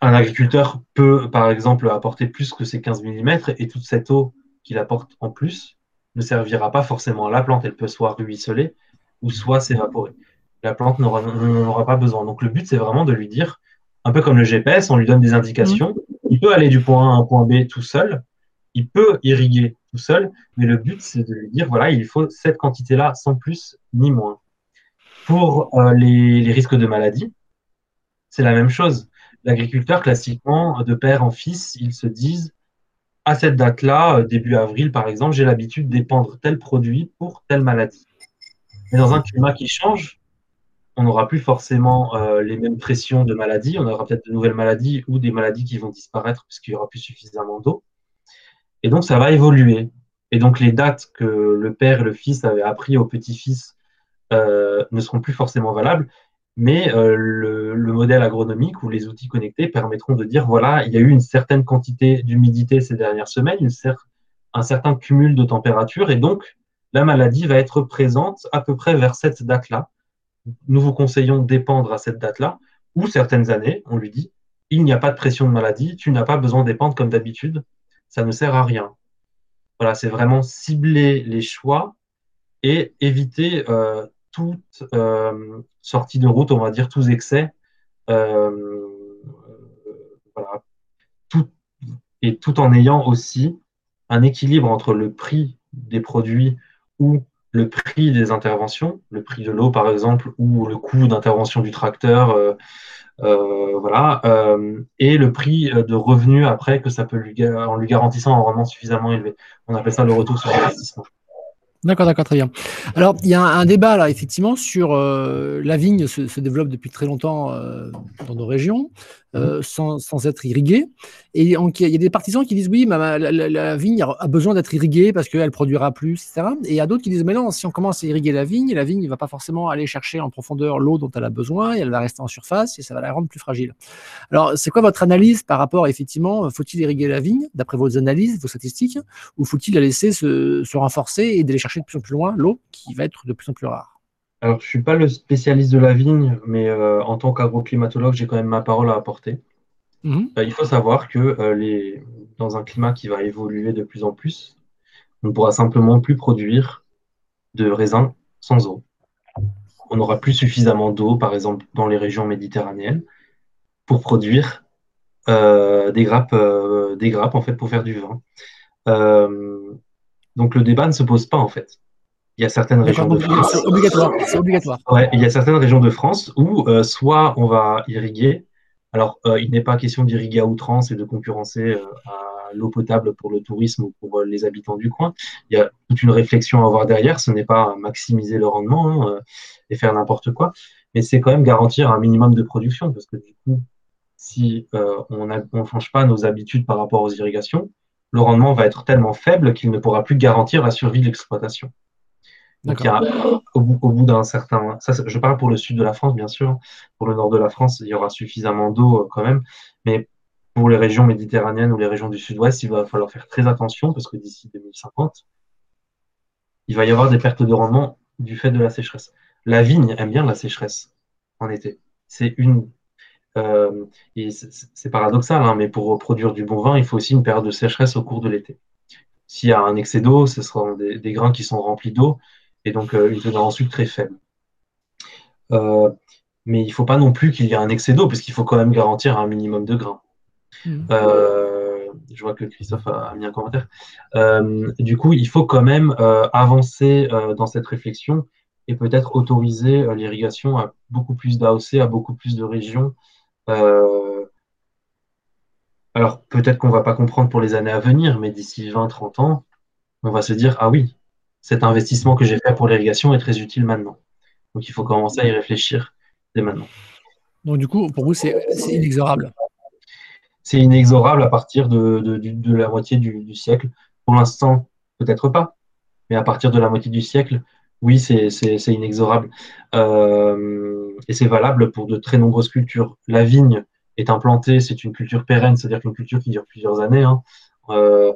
Un agriculteur peut, par exemple, apporter plus que ces 15 mm et toute cette eau qu'il apporte en plus ne servira pas forcément à la plante. Elle peut soit ruisseler ou soit s'évaporer la plante n'en aura pas besoin. Donc le but, c'est vraiment de lui dire, un peu comme le GPS, on lui donne des indications. Il peut aller du point A à un point B tout seul, il peut irriguer tout seul, mais le but, c'est de lui dire, voilà, il faut cette quantité-là, sans plus ni moins. Pour euh, les, risques de maladie, c'est la même chose. L'agriculteur, classiquement, de père en fils, ils se disent, à cette date-là, euh, début avril par exemple, j'ai l'habitude d'épandre tel produit pour telle maladie. Mais dans un climat qui change, on n'aura plus forcément euh, les mêmes pressions de maladies, on aura peut-être de nouvelles maladies ou des maladies qui vont disparaître puisqu'il n'y aura plus suffisamment d'eau. Et donc ça va évoluer. Et donc les dates que le père et le fils avaient appris au petit-fils euh, ne seront plus forcément valables, mais euh, le, modèle agronomique ou les outils connectés permettront de dire, voilà, il y a eu une certaine quantité d'humidité ces dernières semaines, un certain cumul de température, et donc la maladie va être présente à peu près vers cette date-là nous vous conseillons d'épandre à cette date-là, ou certaines années, on lui dit, il n'y a pas de pression de maladie, tu n'as pas besoin d'épandre comme d'habitude, ça ne sert à rien. Voilà, c'est vraiment cibler les choix et éviter euh, toute euh, sortie de route, on va dire, tous excès. Euh, voilà, et tout en ayant aussi un équilibre entre le prix des produits ou le prix des interventions, le prix de l'eau par exemple, ou le coût d'intervention du tracteur, euh, euh, voilà, euh, et le prix de revenus après que ça peut lui, en lui garantissant un rendement suffisamment élevé. On appelle ça le retour sur investissement. D'accord, d'accord, très bien. Alors, il y a un, débat là, effectivement, sur la vigne se, développe depuis très longtemps dans nos régions. Euh, mmh. sans, sans, être irrigué. Et il y a des partisans qui disent oui, la, vigne a besoin d'être irriguée parce qu'elle produira plus, etc. Et il y a d'autres qui disent mais non, si on commence à irriguer la vigne, la vigne ne va pas forcément aller chercher en profondeur l'eau dont elle a besoin et elle va rester en surface et ça va la rendre plus fragile. Alors, c'est quoi votre analyse par rapport, effectivement, faut-il irriguer la vigne d'après vos analyses, vos statistiques, ou faut-il la laisser se, se renforcer et d'aller chercher de plus en plus loin l'eau qui va être de plus en plus rare? Alors, je ne suis pas le spécialiste de la vigne, mais euh, en tant qu'agroclimatologue, j'ai quand même ma parole à apporter. Mhm. Euh, il faut savoir que euh, les... dans un climat qui va évoluer de plus en plus, on ne pourra simplement plus produire de raisins sans eau. On n'aura plus suffisamment d'eau, par exemple, dans les régions méditerranéennes, pour produire des grappes, des grappes en fait, pour faire du vin. donc le débat ne se pose pas en fait il y a certaines régions de France. C'est obligatoire. Il y a certaines régions de France où euh, soit on va irriguer. Alors, euh, il n'est pas question d'irriguer à outrance et de concurrencer euh, à l'eau potable pour le tourisme ou pour les habitants du coin. Il y a toute une réflexion à avoir derrière. Ce n'est pas maximiser le rendement hein, et faire n'importe quoi, mais c'est quand même garantir un minimum de production parce que du coup, si on ne change pas nos habitudes par rapport aux irrigations, le rendement va être tellement faible qu'il ne pourra plus garantir la survie de l'exploitation. Donc, au bout, d'un certain. Ça, je parle pour le sud de la France, bien sûr. Pour le nord de la France, il y aura suffisamment d'eau euh, quand même. Mais pour les régions méditerranéennes ou les régions du sud-ouest, il va falloir faire très attention parce que d'ici 2050, il va y avoir des pertes de rendement du fait de la sécheresse. La vigne aime bien la sécheresse en été. C'est une. Euh, c'est paradoxal, hein, mais pour produire du bon vin, il faut aussi une période de sécheresse au cours de l'été. S'il y a un excès d'eau, ce seront des grains qui sont remplis d'eau et donc euh, une teneur en sucre très faible. Euh, mais il ne faut pas non plus qu'il y ait un excès d'eau, parce qu'il faut quand même garantir un minimum de grains. Mmh. Euh, je vois que Christophe a, mis un commentaire. du coup, il faut quand même avancer dans cette réflexion et peut-être autoriser l'irrigation à beaucoup plus d'AOC, à beaucoup plus de régions. alors peut-être qu'on ne va pas comprendre pour les années à venir, mais d'ici 20-30 ans, on va se dire, ah oui, cet investissement que j'ai fait pour l'irrigation est très utile maintenant. Donc il faut commencer à y réfléchir dès maintenant. Donc du coup, pour vous, c'est inexorable C'est inexorable à partir de, la moitié du, siècle. Pour l'instant, peut-être pas, mais à partir de la moitié du siècle, oui, c'est inexorable. Euh, et c'est valable pour de très nombreuses cultures. La vigne est implantée, c'est une culture pérenne, c'est-à-dire qu'une culture qui dure plusieurs années. Hein. Euh,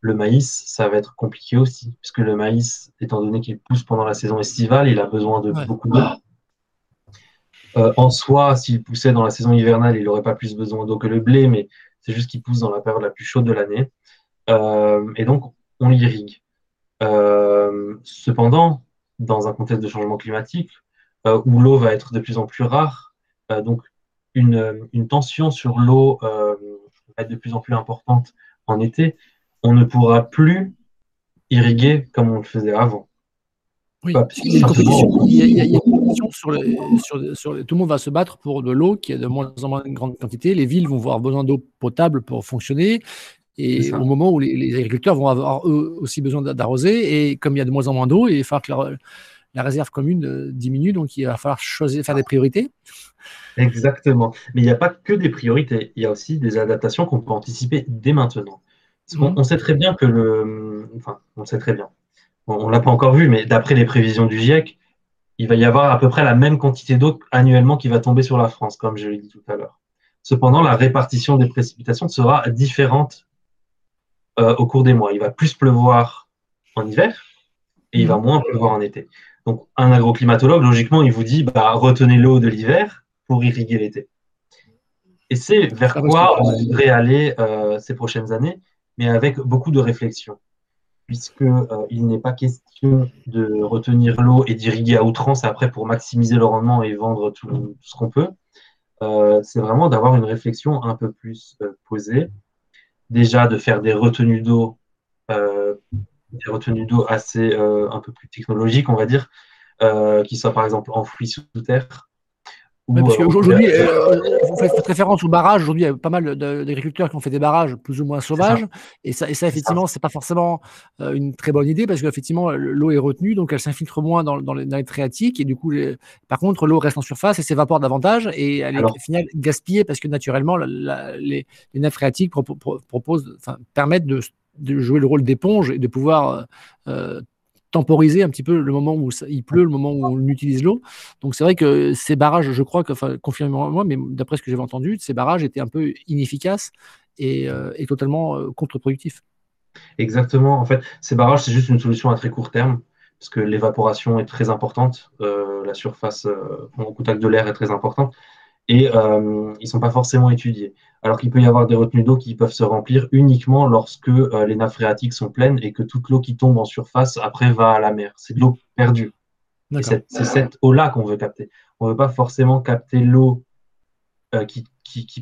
le maïs, ça va être compliqué aussi, puisque le maïs, étant donné qu'il pousse pendant la saison estivale, il a besoin de beaucoup d'eau. Euh, en soi, s'il poussait dans la saison hivernale, il n'aurait pas plus besoin d'eau que le blé, mais c'est juste qu'il pousse dans la période la plus chaude de l'année. Euh, et donc, on l'irrigue. Euh, cependant, dans un contexte de changement climatique, où l'eau va être de plus en plus rare, donc une, une, tension sur l'eau va être de plus en plus importante en été, on ne pourra plus irriguer comme on le faisait avant. Oui, il y a une compétition, il y a, une compétition sur, sur, Tout le monde va se battre pour de l'eau qui est de moins en moins grande quantité. Les villes vont avoir besoin d'eau potable pour fonctionner. Et au moment où les, agriculteurs vont avoir eux aussi besoin d'arroser, et comme il y a de moins en moins d'eau, il va falloir que la réserve commune euh, diminue, donc il va falloir choisir, faire des priorités. Exactement. Mais il n'y a pas que des priorités, il y a aussi des adaptations qu'on peut anticiper dès maintenant. Mhm. On, sait très bien que le. Enfin, on sait très bien. On ne l'a pas encore vu, mais d'après les prévisions du GIEC, il va y avoir à peu près la même quantité d'eau annuellement qui va tomber sur la France, comme je l'ai dit tout à l'heure. Cependant, la répartition des précipitations sera différente euh, au cours des mois. Il va plus pleuvoir en hiver et il va mhm. moins pleuvoir en été. Donc, un agroclimatologue, logiquement, il vous dit bah, retenez l'eau de l'hiver pour irriguer l'été. Et c'est vers quoi on voudrait aller euh, ces prochaines années? Mais avec beaucoup de réflexion, puisqu'il euh, n'est pas question de retenir l'eau et d'irriguer à outrance après pour maximiser le rendement et vendre tout, ce qu'on peut. Euh, c'est vraiment d'avoir une réflexion un peu plus euh, posée. Déjà, de faire des retenues d'eau, des retenues d'eau assez un peu plus technologiques, on va dire, qui soient par exemple enfouies sous terre, parce qu'aujourd'hui, euh, vous faites référence au barrage. Aujourd'hui, il y a pas mal d'agriculteurs qui ont fait des barrages plus ou moins sauvages. Et ça, et ça effectivement, c'est pas forcément euh, une très bonne idée parce qu'effectivement, l'eau est retenue, donc elle s'infiltre moins dans, dans, les nappes phréatiques. Et du coup, par contre, l'eau reste en surface et s'évapore davantage. Et elle est au final gaspillée parce que naturellement, les, nappes phréatiques proposent, enfin, permettent de, de, jouer le rôle d'éponge et de pouvoir euh, temporiser un petit peu le moment où il pleut, le moment où on utilise l'eau. Donc c'est vrai que ces barrages, je crois enfin, confirmez-moi, mais d'après ce que j'avais entendu, ces barrages étaient un peu inefficaces et, euh, totalement euh, contre-productifs. Exactement. En fait, ces barrages, c'est juste une solution à très court terme parce que l'évaporation est très importante, euh, la surface au contact de l'air est très importante et ils ne sont pas forcément étudiés alors qu'il peut y avoir des retenues d'eau qui peuvent se remplir uniquement lorsque euh, les nappes phréatiques sont pleines et que toute l'eau qui tombe en surface après va à la mer. C'est de l'eau perdue. C'est cette eau-là qu'on veut capter. On ne veut pas forcément capter l'eau euh, qui,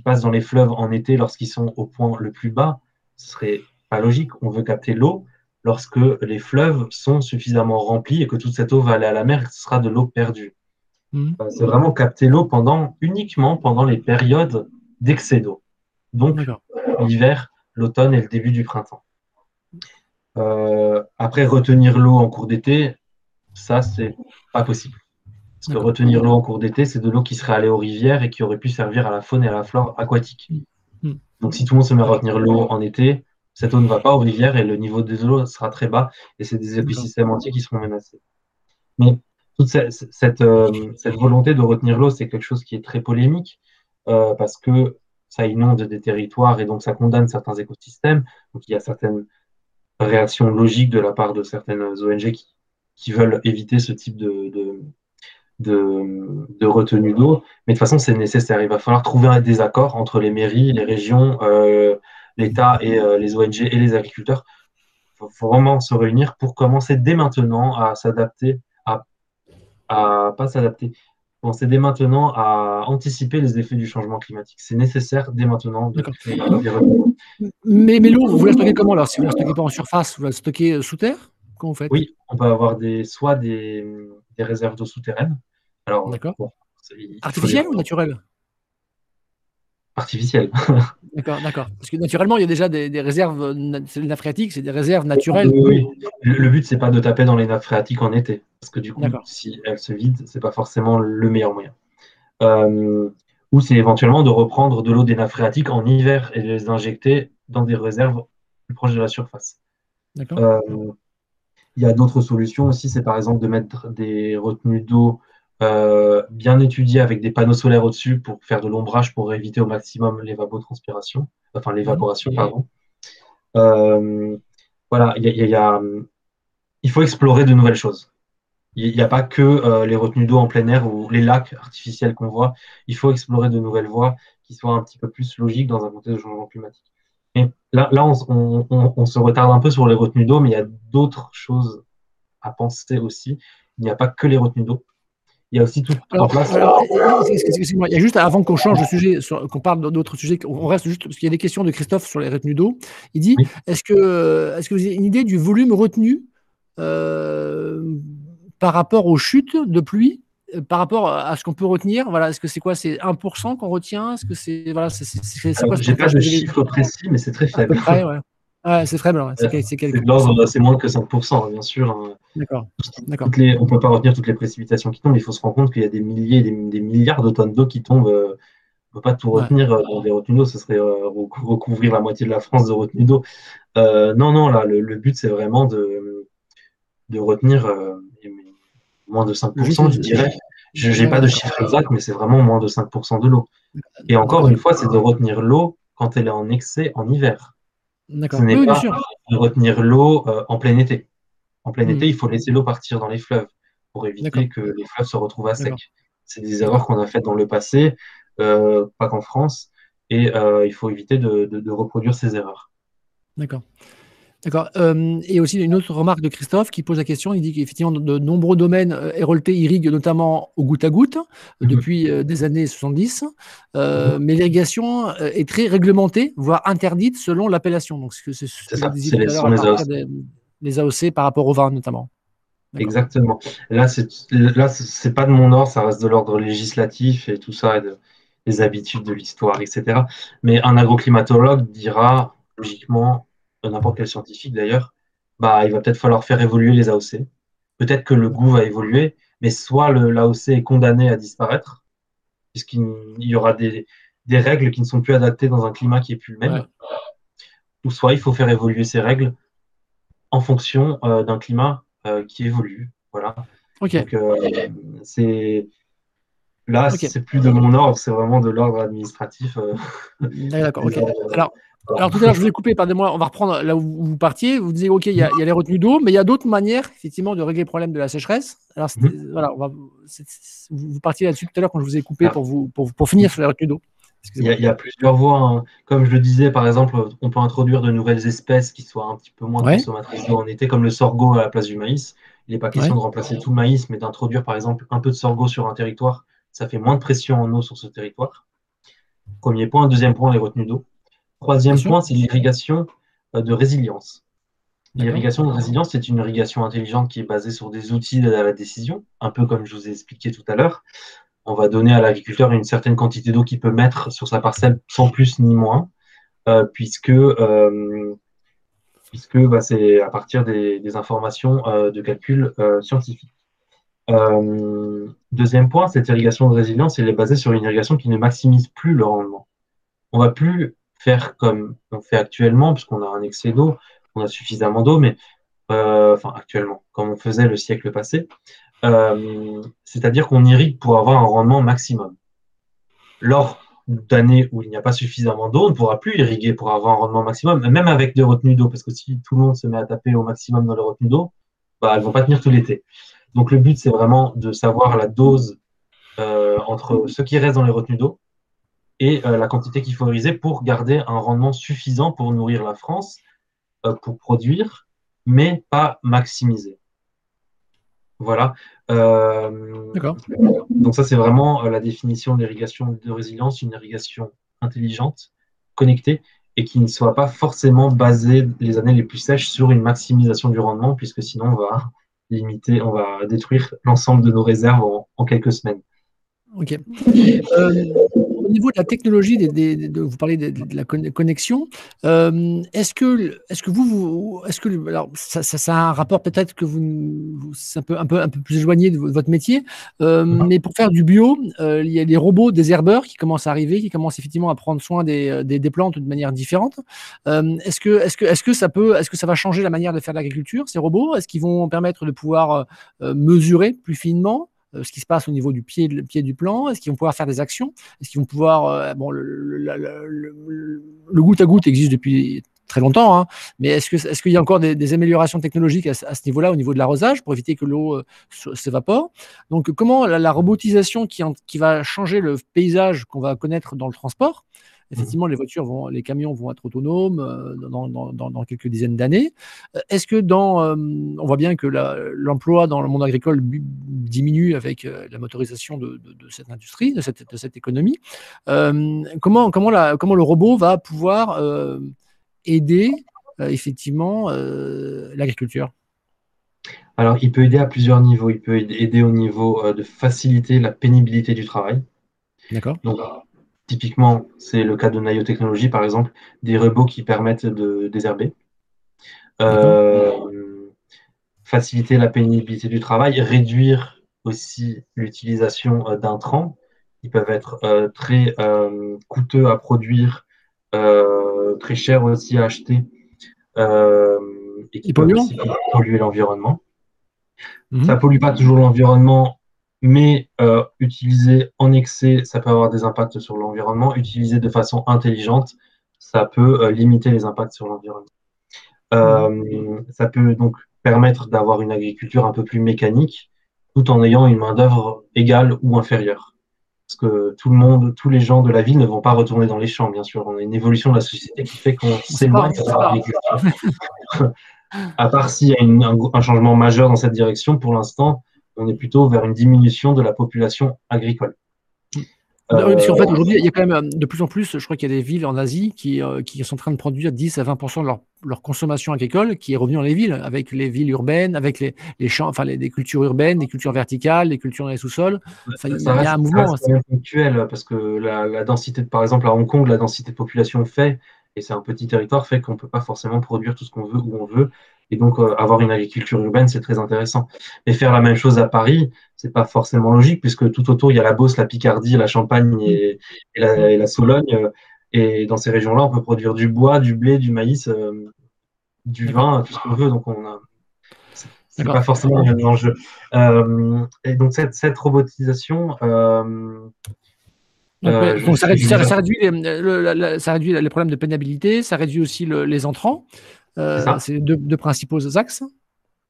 passe dans les fleuves en été lorsqu'ils sont au point le plus bas. Ce serait pas logique. On veut capter l'eau lorsque les fleuves sont suffisamment remplis et que toute cette eau va aller à la mer, ce sera de l'eau perdue. Mmh. Euh, c'est vraiment capter l'eau pendant uniquement pendant les périodes d'excès d'eau donc l'hiver, l'automne et le début du printemps. Euh, après, retenir l'eau en cours d'été, ça, c'est pas possible. Parce que retenir l'eau en cours d'été, c'est de l'eau qui serait allée aux rivières et qui aurait pu servir à la faune et à la flore aquatique. Mm. Donc, si tout le monde se met à retenir l'eau en été, cette eau ne va pas aux rivières et le niveau des eaux sera très bas et c'est des écosystèmes entiers qui seront menacés. Mais toute cette, euh, volonté de retenir l'eau, c'est quelque chose qui est très polémique euh, parce que ça inonde des territoires et donc ça condamne certains écosystèmes. Donc il y a certaines réactions logiques de la part de certaines ONG qui, veulent éviter ce type de, retenue d'eau. Mais de toute façon, c'est nécessaire. Il va falloir trouver un désaccord entre les mairies, les régions, euh, l'État et les ONG et les agriculteurs. Il faut vraiment se réunir pour commencer dès maintenant à s'adapter, à, pas s'adapter, penser dès maintenant à anticiper les effets du changement climatique. C'est nécessaire dès maintenant de Mais, mais l'eau, vous la stockez comment alors Si vous ne la stockez pas en surface, vous la stockez euh, sous terre? Comment vous faites? Oui, on peut avoir des, soit des, des réserves d'eau souterraines. Alors, D'accord. Artificielles ou naturelles Artificielles. d'accord, d'accord. Parce que naturellement, il y a déjà des, réserves, c'est les nappes phréatiques, c'est des réserves naturelles. Oui, Le, but, c'est pas de taper dans les nappes phréatiques en été. Parce que du coup, si elles se vident, c'est pas forcément le meilleur moyen. Euh, ou c'est éventuellement de reprendre de l'eau des nappes phréatiques en hiver et de les injecter dans des réserves plus proches de la surface. Euh, il y a d'autres solutions aussi, c'est par exemple de mettre des retenues d'eau euh, bien étudiées avec des panneaux solaires au-dessus pour faire de l'ombrage pour éviter au maximum l'évapotranspiration, enfin l'évaporation, pardon. Euh, voilà, il faut explorer de nouvelles choses. Il n'y a pas que les retenues d'eau en plein air ou les lacs artificiels qu'on voit. Il faut explorer de nouvelles voies qui soient un petit peu plus logiques dans un contexte de changement climatique là, là on, se retarde un peu sur les retenues d'eau, mais il y a d'autres choses à penser aussi. Il n'y a pas que les retenues d'eau. Il y a aussi tout en place. il y a juste avant qu'on change de sujet, qu'on parle d'autres sujets, on reste juste parce qu'il y a des questions de Christophe sur les retenues d'eau. Il dit est-ce que, est que vous avez une idée du volume retenu euh, par rapport aux chutes de pluie euh, par rapport à ce qu'on peut retenir, voilà, est-ce que c'est quoi? C'est 1% qu'on retient? Est-ce que c'est voilà, c'est J'ai pas de chiffre précis, mais c'est très faible. ouais. C'est faible. C'est moins que 5%, bien sûr. Hein. D'accord. on ne peut pas retenir toutes les précipitations qui tombent. Il faut se rendre compte qu'il y a des milliers, des, des milliards de tonnes d'eau qui tombent. Euh, on ne peut pas tout retenir euh, dans des retenues d'eau. Ce serait recouvrir la moitié de la France de retenues d'eau. non, non, là, le, but, c'est vraiment de, de retenir moins de 5%, je dirais. Je n'ai pas de chiffre exact, mais c'est vraiment moins de 5% de l'eau. Et encore une fois, c'est de retenir l'eau quand elle est en excès en hiver. Ce n'est pas de retenir l'eau euh, en plein été. En plein été, hmm. il faut laisser l'eau partir dans les fleuves pour éviter que les fleuves se retrouvent à sec. C'est des erreurs qu'on a faites dans le passé, euh, pas qu'en France, et euh, il faut éviter de reproduire ces erreurs. D'accord. D'accord. Euh, et aussi une autre remarque de Christophe qui pose la question. Il dit qu'effectivement, de nombreux domaines euh, héroltés irriguent notamment au goutte à goutte mhm. depuis euh, des années 70, mhm. mais l'irrigation est très réglementée, voire interdite selon l'appellation. Donc, c'est ce que les, AOC. les AOC par rapport au vin notamment. Exactement. Là, c'est là, c'est pas de mon ordre, ça reste de l'ordre législatif et tout ça, et des habitudes de l'histoire, etc. Mais un agroclimatologue dira logiquement n'importe quel scientifique d'ailleurs, bah, il va peut-être falloir faire évoluer les AOC. Peut-être que le goût va évoluer, mais soit l'AOC est condamné à disparaître, puisqu'il y aura des, règles qui ne sont plus adaptées dans un climat qui est plus le même, ou soit il faut faire évoluer ces règles en fonction euh, d'un climat euh, qui évolue. Voilà. Donc, euh, c'est là, c'est plus de mon ordre, c'est vraiment de l'ordre administratif. D'accord. ok. Alors, alors tout à l'heure, je vous ai coupé, pardonnez-moi, on va reprendre là où vous partiez. Vous disiez, OK, il y, a, les retenues d'eau, mais il y a d'autres manières, effectivement, de régler le problème de la sécheresse. Alors, mhm. voilà, vous, partiez là-dessus tout à l'heure quand je vous ai coupé ah. pour, vous, pour, finir sur les retenues d'eau. Il y, a, plusieurs voies. Hein. Comme je le disais, par exemple, on peut introduire de nouvelles espèces qui soient un petit peu moins consommatrices d'eau en été, comme le sorgho à la place du maïs. Il n'est pas question de remplacer tout le maïs, mais d'introduire, par exemple, un peu de sorgho sur un territoire. Ça fait moins de pression en eau sur ce territoire. Premier point. Deuxième point, les retenues d'eau. Troisième point, c'est l'irrigation euh, de résilience. L'irrigation de résilience, c'est une irrigation intelligente qui est basée sur des outils de la décision, un peu comme je vous ai expliqué tout à l'heure. On va donner à l'agriculteur une certaine quantité d'eau qu'il peut mettre sur sa parcelle sans plus ni moins, euh, puisque, euh, puisque bah, c'est à partir des, informations de calcul scientifiques. deuxième point, cette irrigation de résilience, elle est basée sur une irrigation qui ne maximise plus le rendement. On va plus faire comme on fait actuellement, puisqu'on a un excès d'eau, on a suffisamment d'eau, mais euh, enfin actuellement, comme on faisait le siècle passé, euh, c'est-à-dire qu'on irrigue pour avoir un rendement maximum. Lors d'années où il n'y a pas suffisamment d'eau, on ne pourra plus irriguer pour avoir un rendement maximum, même avec des retenues d'eau, parce que si tout le monde se met à taper au maximum dans les retenues d'eau, bah, elles ne vont pas tenir tout l'été. Donc le but, c'est vraiment de savoir la dose euh, entre ce qui reste dans les retenues d'eau et euh, la quantité qu'il faut irriger pour garder un rendement suffisant pour nourrir la France, euh, pour produire, mais pas maximiser. Voilà. Euh, D'accord. Donc ça, c'est vraiment la définition de l'irrigation de résilience, une irrigation intelligente, connectée, et qui ne soit pas forcément basée les années les plus sèches sur une maximisation du rendement, puisque sinon on va limiter, on va détruire l'ensemble de nos réserves en quelques semaines. Ok. Euh, au niveau de la technologie, de, vous parlez de, la connexion, euh, est-ce que, est que vous, est-ce que, alors ça, ça, a un rapport peut-être que vous, c'est un peu, un peu, un peu plus éloigné de votre métier, euh, mais pour faire du bio, il y a des robots, des herbeurs qui commencent à arriver, qui commencent effectivement à prendre soin des, des, des plantes de manière différente. est-ce que, est-ce que, est-ce que ça peut, est-ce que ça va changer la manière de faire de l'agriculture, ces robots? Est-ce qu'ils vont permettre de pouvoir mesurer plus finement? euh, ce qui se passe au niveau du pied, pied du plan Est-ce qu'ils vont pouvoir faire des actions? Est-ce qu'ils vont pouvoir. Euh, bon, le, goutte à goutte existe depuis très longtemps, hein, mais est-ce qu'il est y a encore des, améliorations technologiques à, ce niveau-là, au niveau de l'arrosage, pour éviter que l'eau euh, s'évapore? Donc, comment la, robotisation qui va changer le paysage qu'on va connaître dans le transport Effectivement, les voitures vont, les camions vont être autonomes euh, dans, quelques dizaines d'années. Euh, est-ce que dans, euh, on voit bien que l'emploi dans le monde agricole diminue avec la motorisation de, cette industrie, de cette, cette économie. comment, comment, la, comment le robot va pouvoir aider effectivement l'agriculture? Alors, il peut aider à plusieurs niveaux. Il peut aider au niveau de faciliter la pénibilité du travail. D'accord. Donc, Typiquement, c'est le cas de Nayo Technologies, par exemple, des robots qui permettent de désherber. Euh, faciliter la pénibilité du travail, réduire aussi l'utilisation euh, d'intrants qui peuvent être euh, très coûteux à produire, très chers aussi à acheter et qui peuvent aussi polluer l'environnement. Mhm. Ça ne pollue pas toujours l'environnement mais euh, utiliser en excès, ça peut avoir des impacts sur l'environnement. Utiliser de façon intelligente, ça peut euh, limiter les impacts sur l'environnement. Euh, ça peut donc permettre d'avoir une agriculture un peu plus mécanique, tout en ayant une main-d'œuvre égale ou inférieure. Parce que tout le monde, tous les gens de la ville ne vont pas retourner dans les champs, bien sûr. On a une évolution de la société qui fait qu'on s'éloigne de l'agriculture. à part s'il y a un, changement majeur dans cette direction, pour l'instant, on est plutôt vers une diminution de la population agricole. Oui, parce qu'en fait, aujourd'hui, il y a quand même euh, de plus en plus, je crois qu'il y a des villes en Asie qui, euh, qui sont en train de produire 10 à 20% de leur, leur, consommation agricole qui est revenue dans les villes, avec les villes urbaines, avec les, les champs, enfin, les, cultures urbaines, des cultures verticales, des cultures dans les sous-sols. il y a un mouvement. C'est ponctuel, parce que la, la, densité, par exemple, à Hong Kong, la densité de population fait, et c'est un petit territoire, fait qu'on ne peut pas forcément produire tout ce qu'on veut où on veut. Et donc, euh, avoir une agriculture urbaine, c'est très intéressant. Mais faire la même chose à Paris, c'est pas forcément logique, puisque tout autour, il y a la Beauce, la Picardie, la Champagne et, la, et la, Sologne. Et dans ces régions-là, on peut produire du bois, du blé, du maïs, euh, du vin, tout ce qu'on veut. Donc, on a. C'est pas forcément un enjeu. Euh, et donc, cette, cette robotisation. Euh, donc, ça, réduit, ça, réduit les, ça, réduit les, problèmes de pénibilité, ça réduit aussi le, les entrants. Euh, c'est deux, deux, principaux axes.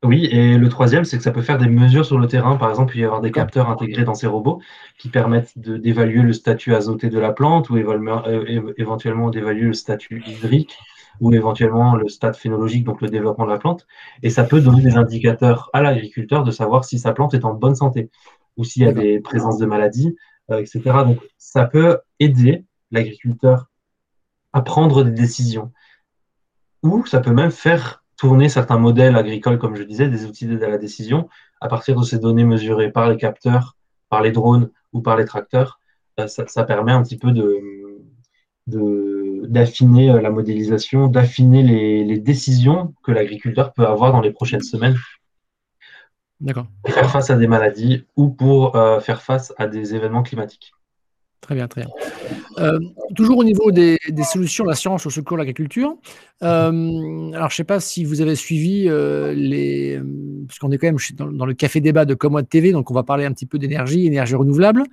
Oui, et le troisième, c'est que ça peut faire des mesures sur le terrain. Par exemple, il y avoir des capteurs intégrés dans ces robots qui permettent d'évaluer le statut azoté de la plante ou euh, éventuellement d'évaluer le statut hydrique ou éventuellement le stade phénologique, donc le développement de la plante. Et ça peut donner des indicateurs à l'agriculteur de savoir si sa plante est en bonne santé ou s'il y a des présences de maladies, euh, etc. Donc, ça peut aider l'agriculteur à prendre des décisions ou ça peut même faire tourner certains modèles agricoles, comme je disais, des outils d'aide à la décision, à partir de ces données mesurées par les capteurs, par les drones ou par les tracteurs. Euh, ça, permet un petit peu de, d'affiner euh, la modélisation, d'affiner les, décisions que l'agriculteur peut avoir dans les prochaines semaines. D'accord. Faire face à des maladies ou pour euh, faire face à des événements climatiques. Très bien, très bien. Euh, toujours au niveau des, solutions, la science au secours de l'agriculture. Euh, alors, je ne sais pas si vous avez suivi euh, les. Puisqu'on est quand même dans, le café débat de Comode TV, donc on va parler un petit peu d'énergie, énergie renouvelable.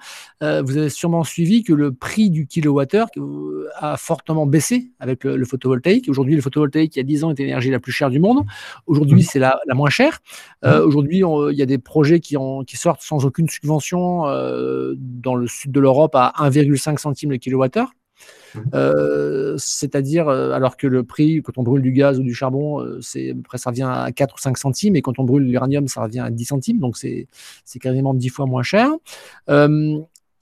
vous avez sûrement suivi que le prix du kilowattheure a fortement baissé avec le, photovoltaïque. Aujourd'hui, le photovoltaïque, il y a 10 ans, était l'énergie la plus chère du monde. Aujourd'hui, mmh. c'est la, moins chère. Mmh. Aujourd'hui, il y a des projets qui, qui sortent sans aucune subvention dans le sud de l'Europe à 1,5 centime le kilowattheure. Euh, c'est-à-dire, euh, alors que le prix, quand on brûle du gaz ou du charbon, euh, c'est ça revient à 4 ou 5 centimes, et quand on brûle l'uranium, ça revient à 10 centimes, donc c'est quasiment 10 fois moins cher.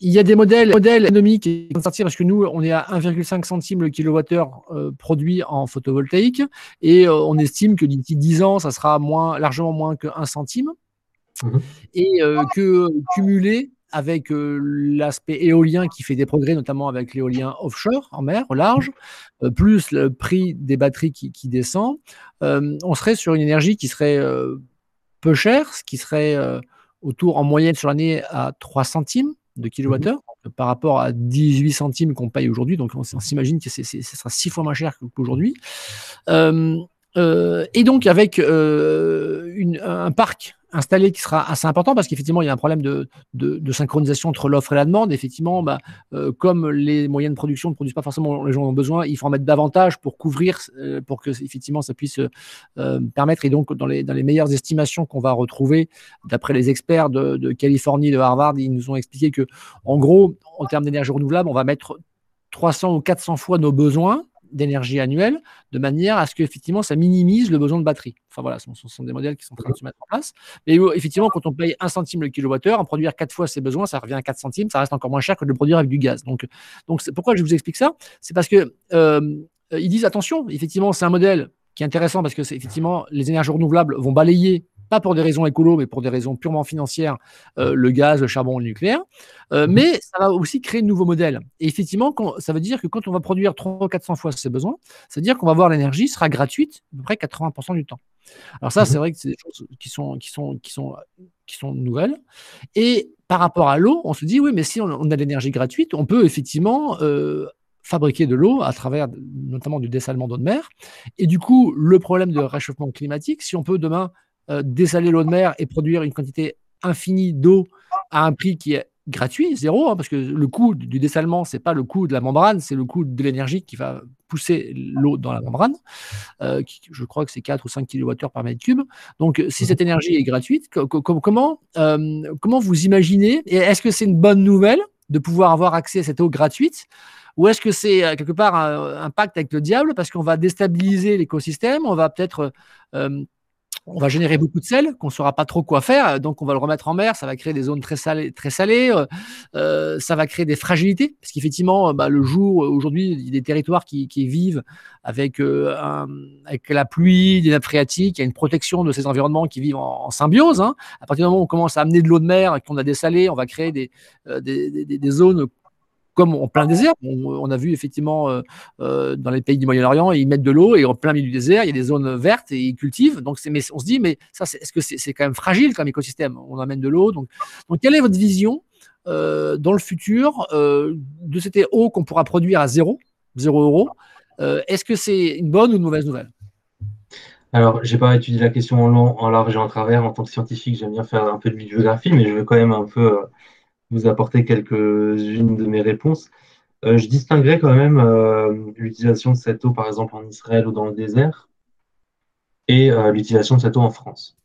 il y a des modèles, modèles économiques qui vont sortir parce que nous, on est à 1,5 centime le kilowattheure euh, produit en photovoltaïque et euh, on estime que d'ici 10 ans, ça sera moins, largement moins que 1 centime. Mmh et euh, que cumulé avec l'aspect éolien qui fait des progrès, notamment avec l'éolien offshore en mer, au large, plus le prix des batteries qui, qui descend, on serait sur une énergie qui serait peu chère, ce qui serait autour en moyenne sur l'année à 3 centimes de kilowattheure mmh par rapport à 18 centimes qu'on paye aujourd'hui. Donc on, s'imagine que ce sera six fois moins cher qu'aujourd'hui. Euh, euh, et donc avec euh, une, un parc installé qui sera assez important parce qu'effectivement, il y a un problème de, de, synchronisation entre l'offre et la demande. Effectivement, bah, euh, comme les moyens de production ne produisent pas forcément les gens ont besoin, il faut en mettre davantage pour couvrir, euh, pour que effectivement ça puisse euh, permettre. Et donc, dans les, dans les meilleures estimations qu'on va retrouver, d'après les experts de, de, Californie, de Harvard, ils nous ont expliqué que, en gros, en termes d'énergie renouvelable, on va mettre 300 ou 400 fois nos besoins d'énergie annuelle, de manière à ce qu'effectivement ça minimise le besoin de batterie. Enfin voilà, ce sont, des modèles qui sont en train de se mettre en place. Mais effectivement, quand on paye 1 centime le kilowattheure, en produire 4 fois ses besoins, ça revient à 4 centimes, ça reste encore moins cher que de le produire avec du gaz. Donc, donc pourquoi je vous explique ça? C'est parce que euh, ils disent attention, effectivement, c'est un modèle qui est intéressant parce que c'est effectivement les énergies renouvelables vont balayer pas pour des raisons écolo, mais pour des raisons purement financières, euh, le gaz, le charbon, le nucléaire. Euh, mmh. Mais ça va aussi créer de nouveaux modèles. Et effectivement, ça veut dire que quand on va produire 300 ou 400 fois ses besoins, ça veut dire qu'on va voir l'énergie sera gratuite à peu près 80% du temps. Alors ça, mmh. c'est vrai que c'est des choses qui sont, qui, sont, qui, sont, qui sont nouvelles. Et par rapport à l'eau, on se dit, oui, mais si on, a de l'énergie gratuite, on peut effectivement euh, fabriquer de l'eau à travers notamment du dessalement d'eau de mer. Et du coup, le problème de réchauffement climatique, si on peut demain euh, dessaler l'eau de mer et produire une quantité infinie d'eau à un prix qui est gratuit, zéro, hein, parce que le coût du dessalement, c'est pas le coût de la membrane, c'est le coût de l'énergie qui va pousser l'eau dans la membrane. Euh, je crois que c'est 4 ou 5 kWh par mètre cube. Donc, si cette énergie est gratuite, comment, euh, comment vous imaginez, et est-ce que c'est une bonne nouvelle de pouvoir avoir accès à cette eau gratuite ou est-ce que c'est quelque part un, pacte avec le diable parce qu'on va déstabiliser l'écosystème, on va peut-être on va générer beaucoup de sel qu'on ne saura pas trop quoi faire, donc on va le remettre en mer, ça va créer des zones très salées, très salées euh, euh, ça va créer des fragilités, parce qu'effectivement, bah, le jour, aujourd'hui, il y a des territoires qui, vivent avec, euh, la pluie, des nappes phréatiques, il y a une protection de ces environnements qui vivent en, symbiose. Hein. À partir du moment où on commence à amener de l'eau de mer et qu'on a salés, on va créer des, des, des zones comme en plein désert. On, a vu effectivement euh, euh, dans les pays du Moyen-Orient, ils mettent de l'eau et en plein milieu du désert, il y a des zones vertes et ils cultivent. Donc, mais on se dit, mais ça, est-ce que c'est quand même fragile comme écosystème? On amène de l'eau. Donc, donc, quelle est votre vision euh, dans le futur de cette eau qu'on pourra produire à zéro, zéro euro? Est-ce que c'est une bonne ou une mauvaise nouvelle? Alors, je n'ai pas étudié la question en long, en large et en travers. En tant que scientifique, j'aime bien faire un peu de bibliographie, mais je veux quand même un peu vous apporter quelques-unes de mes réponses. Euh, je distinguerai quand même euh, l'utilisation de cette eau, par exemple, en Israël ou dans le désert, et euh, l'utilisation de cette eau en France.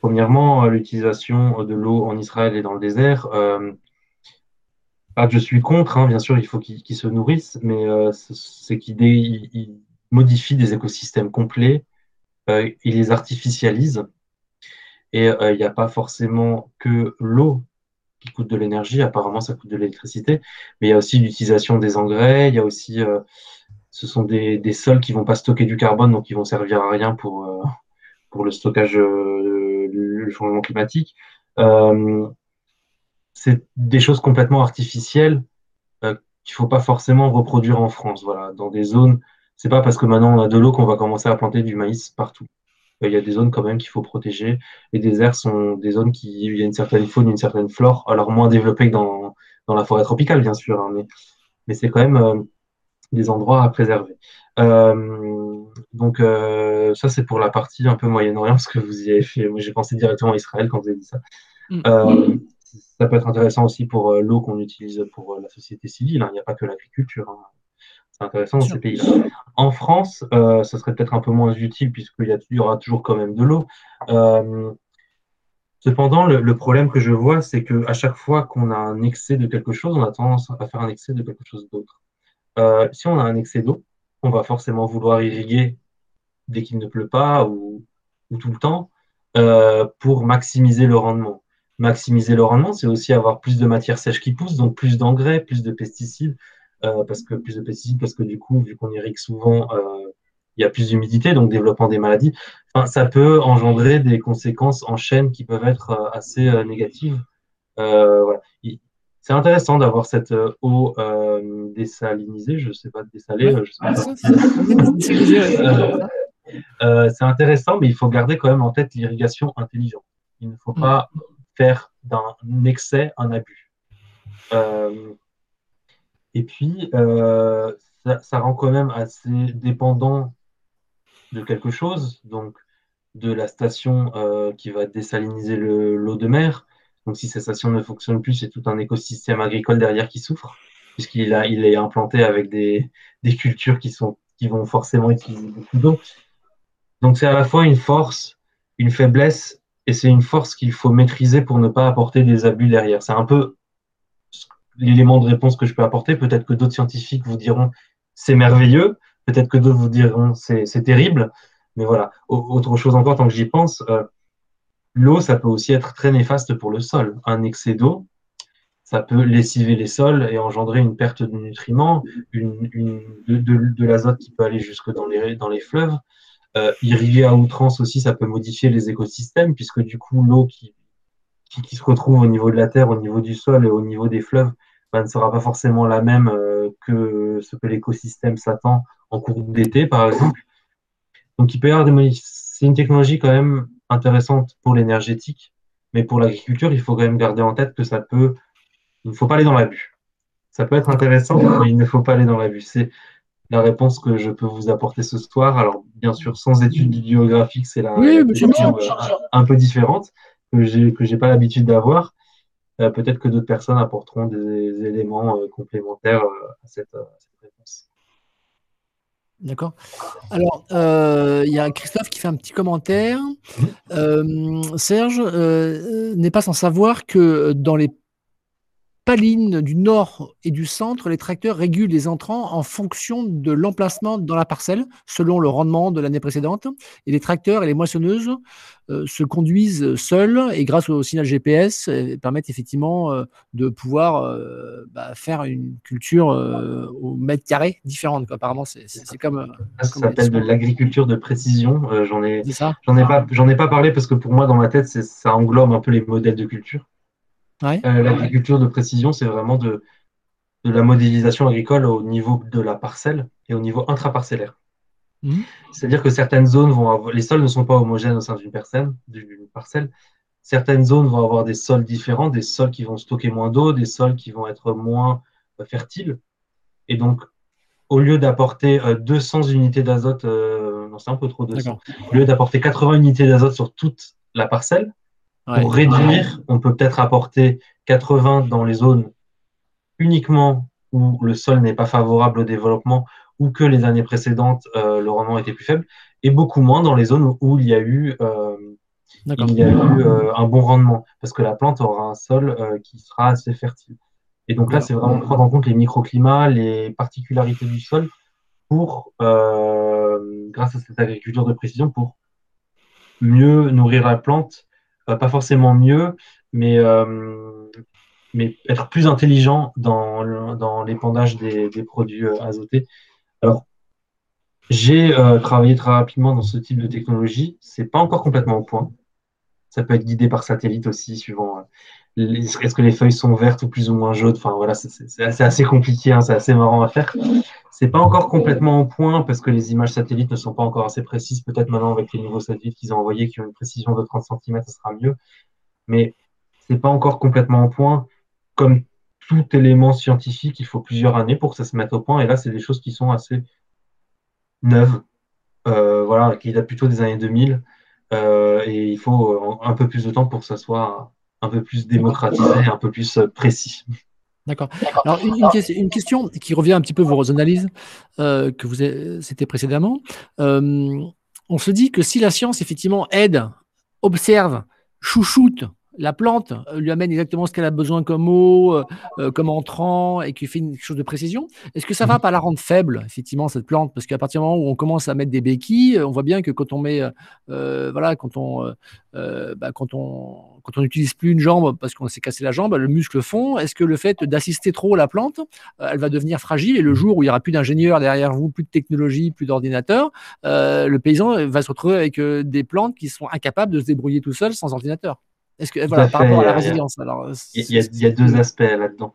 Premièrement, l'utilisation de l'eau en Israël et dans le désert. que je suis contre, hein, bien sûr, il faut qu'ils se nourrissent, mais c'est qu'ils modifient des écosystèmes complets, ils les artificialisent. Et il n'y a pas forcément que l'eau qui coûte de l'énergie. Apparemment, ça coûte de l'électricité. Mais il y a aussi l'utilisation des engrais. Il y a aussi, euh, ce sont des, des, sols qui vont pas stocker du carbone, donc qui vont servir à rien pour, euh, pour le stockage, euh, le changement climatique. c'est des choses complètement artificielles qu'il faut pas forcément reproduire en France. Voilà, dans des zones, c'est pas parce que maintenant on a de l'eau qu'on va commencer à planter du maïs partout il y a des zones quand même qu'il faut protéger. Les déserts sont des zones qui il y a une certaine faune, une certaine flore, alors moins développées que dans, dans la forêt tropicale, bien sûr, hein, mais, mais c'est quand même euh, des endroits à préserver. Euh, donc euh, ça, c'est pour la partie un peu Moyen-Orient, parce que vous y avez fait. Moi, j'ai pensé directement à Israël quand vous avez dit ça. Mm. ça peut être intéressant aussi pour l'eau qu'on utilise pour la société civile. Hein. Il n'y a pas que l'agriculture. Hein intéressant dans ces pays-là. En France, euh, ça serait peut-être un peu moins utile puisqu'il y, y, aura toujours quand même de l'eau. Euh, cependant, le, problème que je vois, c'est qu'à chaque fois qu'on a un excès de quelque chose, on a tendance à faire un excès de quelque chose d'autre. Euh, si on a un excès d'eau, on va forcément vouloir irriguer dès qu'il ne pleut pas ou, ou tout le temps pour maximiser le rendement. maximiser le rendement, c'est aussi avoir plus de matière sèche qui pousse, donc plus d'engrais, plus de pesticides, euh, parce que plus de pesticides, parce que du coup, vu qu'on irrigue souvent, euh, il y a plus d'humidité, donc développement des maladies. Enfin, ça peut engendrer des conséquences en chaîne qui peuvent être euh, assez négatives. Voilà. C'est intéressant d'avoir cette eau désalinisée, je ne sais pas, je sais pas. c'est intéressant, mais il faut garder quand même en tête l'irrigation intelligente. Il ne faut mm. pas faire d'un excès un abus. Euh, et puis, euh, ça, rend quand même assez dépendant de quelque chose, donc de la station euh, qui va désaliniser l'eau de mer. Donc, si cette station ne fonctionne plus, c'est tout un écosystème agricole derrière qui souffre, puisqu'il il est implanté avec des, cultures qui, qui vont forcément utiliser beaucoup d'eau. Donc, c'est à la fois une force, une faiblesse et c'est une force qu'il faut maîtriser pour ne pas apporter des abus derrière. C'est un peu l'élément de réponse que je peux apporter. Peut-être que d'autres scientifiques vous diront c'est merveilleux, peut-être que d'autres vous diront c'est terrible, mais voilà. Autre chose encore, tant que j'y pense, euh, l'eau, ça peut aussi être très néfaste pour le sol. Un excès d'eau, ça peut lessiver les sols et engendrer une perte de nutriments, une, de, de l'azote qui peut aller jusque dans les, dans les fleuves. Euh, irriguer à outrance aussi, ça peut modifier les écosystèmes, puisque du coup, l'eau qui, qui, se retrouve au niveau de la terre, au niveau du sol et au niveau des fleuves, ben, ne sera pas forcément la même euh, que ce que l'écosystème s'attend en cours d'été, par exemple. Donc, il peut y avoir des C'est une technologie quand même intéressante pour l'énergétique, mais pour l'agriculture, il faut quand même garder en tête que ça peut. Il ne faut pas aller dans l'abus. Ça peut être intéressant, mais il ne faut pas aller dans l'abus. C'est la réponse que je peux vous apporter ce soir. Alors, bien sûr, sans études bibliographiques, c'est la, oui, euh, un peu différente que j'ai que j'ai pas l'habitude d'avoir. Euh, peut-être que d'autres personnes apporteront des, éléments euh, complémentaires à cette, réponse. D'accord. Alors, il y a Christophe qui fait un petit commentaire. Serge n'est pas sans savoir que dans les Paline du nord et du centre, les tracteurs régulent les entrants en fonction de l'emplacement dans la parcelle, selon le rendement de l'année précédente. Et les tracteurs et les moissonneuses euh, se conduisent seuls et grâce au signal GPS euh, permettent effectivement euh, de pouvoir bah, faire une culture au mètre carré différente. Apparemment, c'est comme. Ça, s'appelle de l'agriculture de précision. j'en ai, j'en ai pas, j'en ai pas parlé parce que pour moi, dans ma tête, ça englobe un peu les modèles de culture. Euh, l'agriculture de précision, c'est vraiment de, la modélisation agricole au niveau de la parcelle et au niveau intraparcellaire. Mhm. C'est-à-dire que certaines zones vont avoir, les sols ne sont pas homogènes au sein d'une d'une parcelle. Certaines zones vont avoir des sols différents, des sols qui vont stocker moins d'eau, des sols qui vont être moins euh, fertiles. Et donc, au lieu d'apporter 200 euh, unités d'azote, non, c'est un peu trop 200, au lieu d'apporter 80 unités d'azote sur toute la parcelle, pour réduire, on peut peut-être apporter 80 dans les zones uniquement où le sol n'est pas favorable au développement ou que les années précédentes, euh, le rendement était plus faible, et beaucoup moins dans les zones où, il y a eu, euh, il y a eu euh, un bon rendement, parce que la plante aura un sol qui sera assez fertile. Et donc là, c'est vraiment prendre en compte les microclimats, les particularités du sol pour, grâce à cette agriculture de précision, pour mieux nourrir la plante pas forcément mieux, mais, euh, mais être plus intelligent dans, dans l'épandage des, produits euh, azotés. Alors, j'ai euh, travaillé très rapidement dans ce type de technologie. C'est pas encore complètement au point. Ça peut être guidé par satellite aussi, suivant est-ce que les feuilles sont vertes ou plus ou moins jaunes. Enfin voilà, c'est assez, assez, compliqué, hein, c'est assez marrant à faire. C'est pas encore complètement au point parce que les images satellites ne sont pas encore assez précises. Peut-être maintenant avec les nouveaux satellites qu'ils ont envoyés qui ont une précision de 30 cm, ce sera mieux. Mais c'est pas encore complètement au point. Comme tout élément scientifique, il faut plusieurs années pour que ça se mette au point. Et là, c'est des choses qui sont assez neuves. Euh, voilà, qui datent plutôt des années 2000. Euh, et il faut un peu plus de temps pour que ça soit un peu plus démocratisé, un peu plus précis. D'accord. Alors, une, question qui revient un petit peu vos analyses euh, que vous c'était précédemment. Euh, on se dit que si la science, effectivement, aide, observe, chouchoute la plante lui amène exactement ce qu'elle a besoin comme eau, comme entrant, et qui fait une, chose de précision, est-ce que ça va mhm. pas la rendre faible, effectivement, cette plante? Parce qu'à partir du moment où on commence à mettre des béquilles, on voit bien que quand on met, voilà, quand on, bah, quand on quand on n'utilise plus une jambe parce qu'on s'est cassé la jambe, le muscle fond. Est-ce que le fait d'assister trop la plante, euh, elle va devenir fragile et le jour où il n'y aura plus d'ingénieurs derrière vous, plus de technologie, plus d'ordinateur, euh, le paysan va se retrouver avec euh, des plantes qui sont incapables de se débrouiller tout seul sans ordinateur? Est-ce que voilà, par rapport à la résilience Il y, a, deux aspects là-dedans.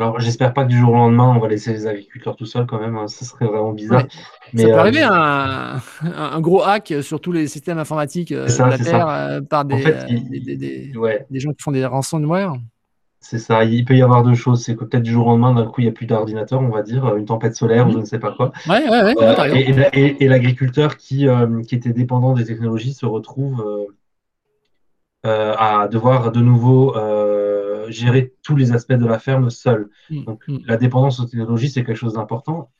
Alors, j'espère pas que du jour au lendemain, on va laisser les agriculteurs tout seuls quand même. Hein. Ce serait vraiment bizarre. Mais, ça peut arriver un, un, gros hack sur tous les systèmes informatiques de la Terre par des, des, gens qui font des ransomware. C'est ça. Il peut y avoir deux choses. C'est que peut-être du jour au lendemain, d'un coup, il n'y a plus d'ordinateur, on va dire, une tempête solaire ou je ne sais pas quoi. Ouais, ouais, euh, et, l'agriculteur qui, euh, qui, était dépendant des technologies se retrouve euh, à devoir de nouveau gérer tous les aspects de la ferme seul. Mm, Donc, mm. la dépendance aux technologies, c'est quelque chose d'important.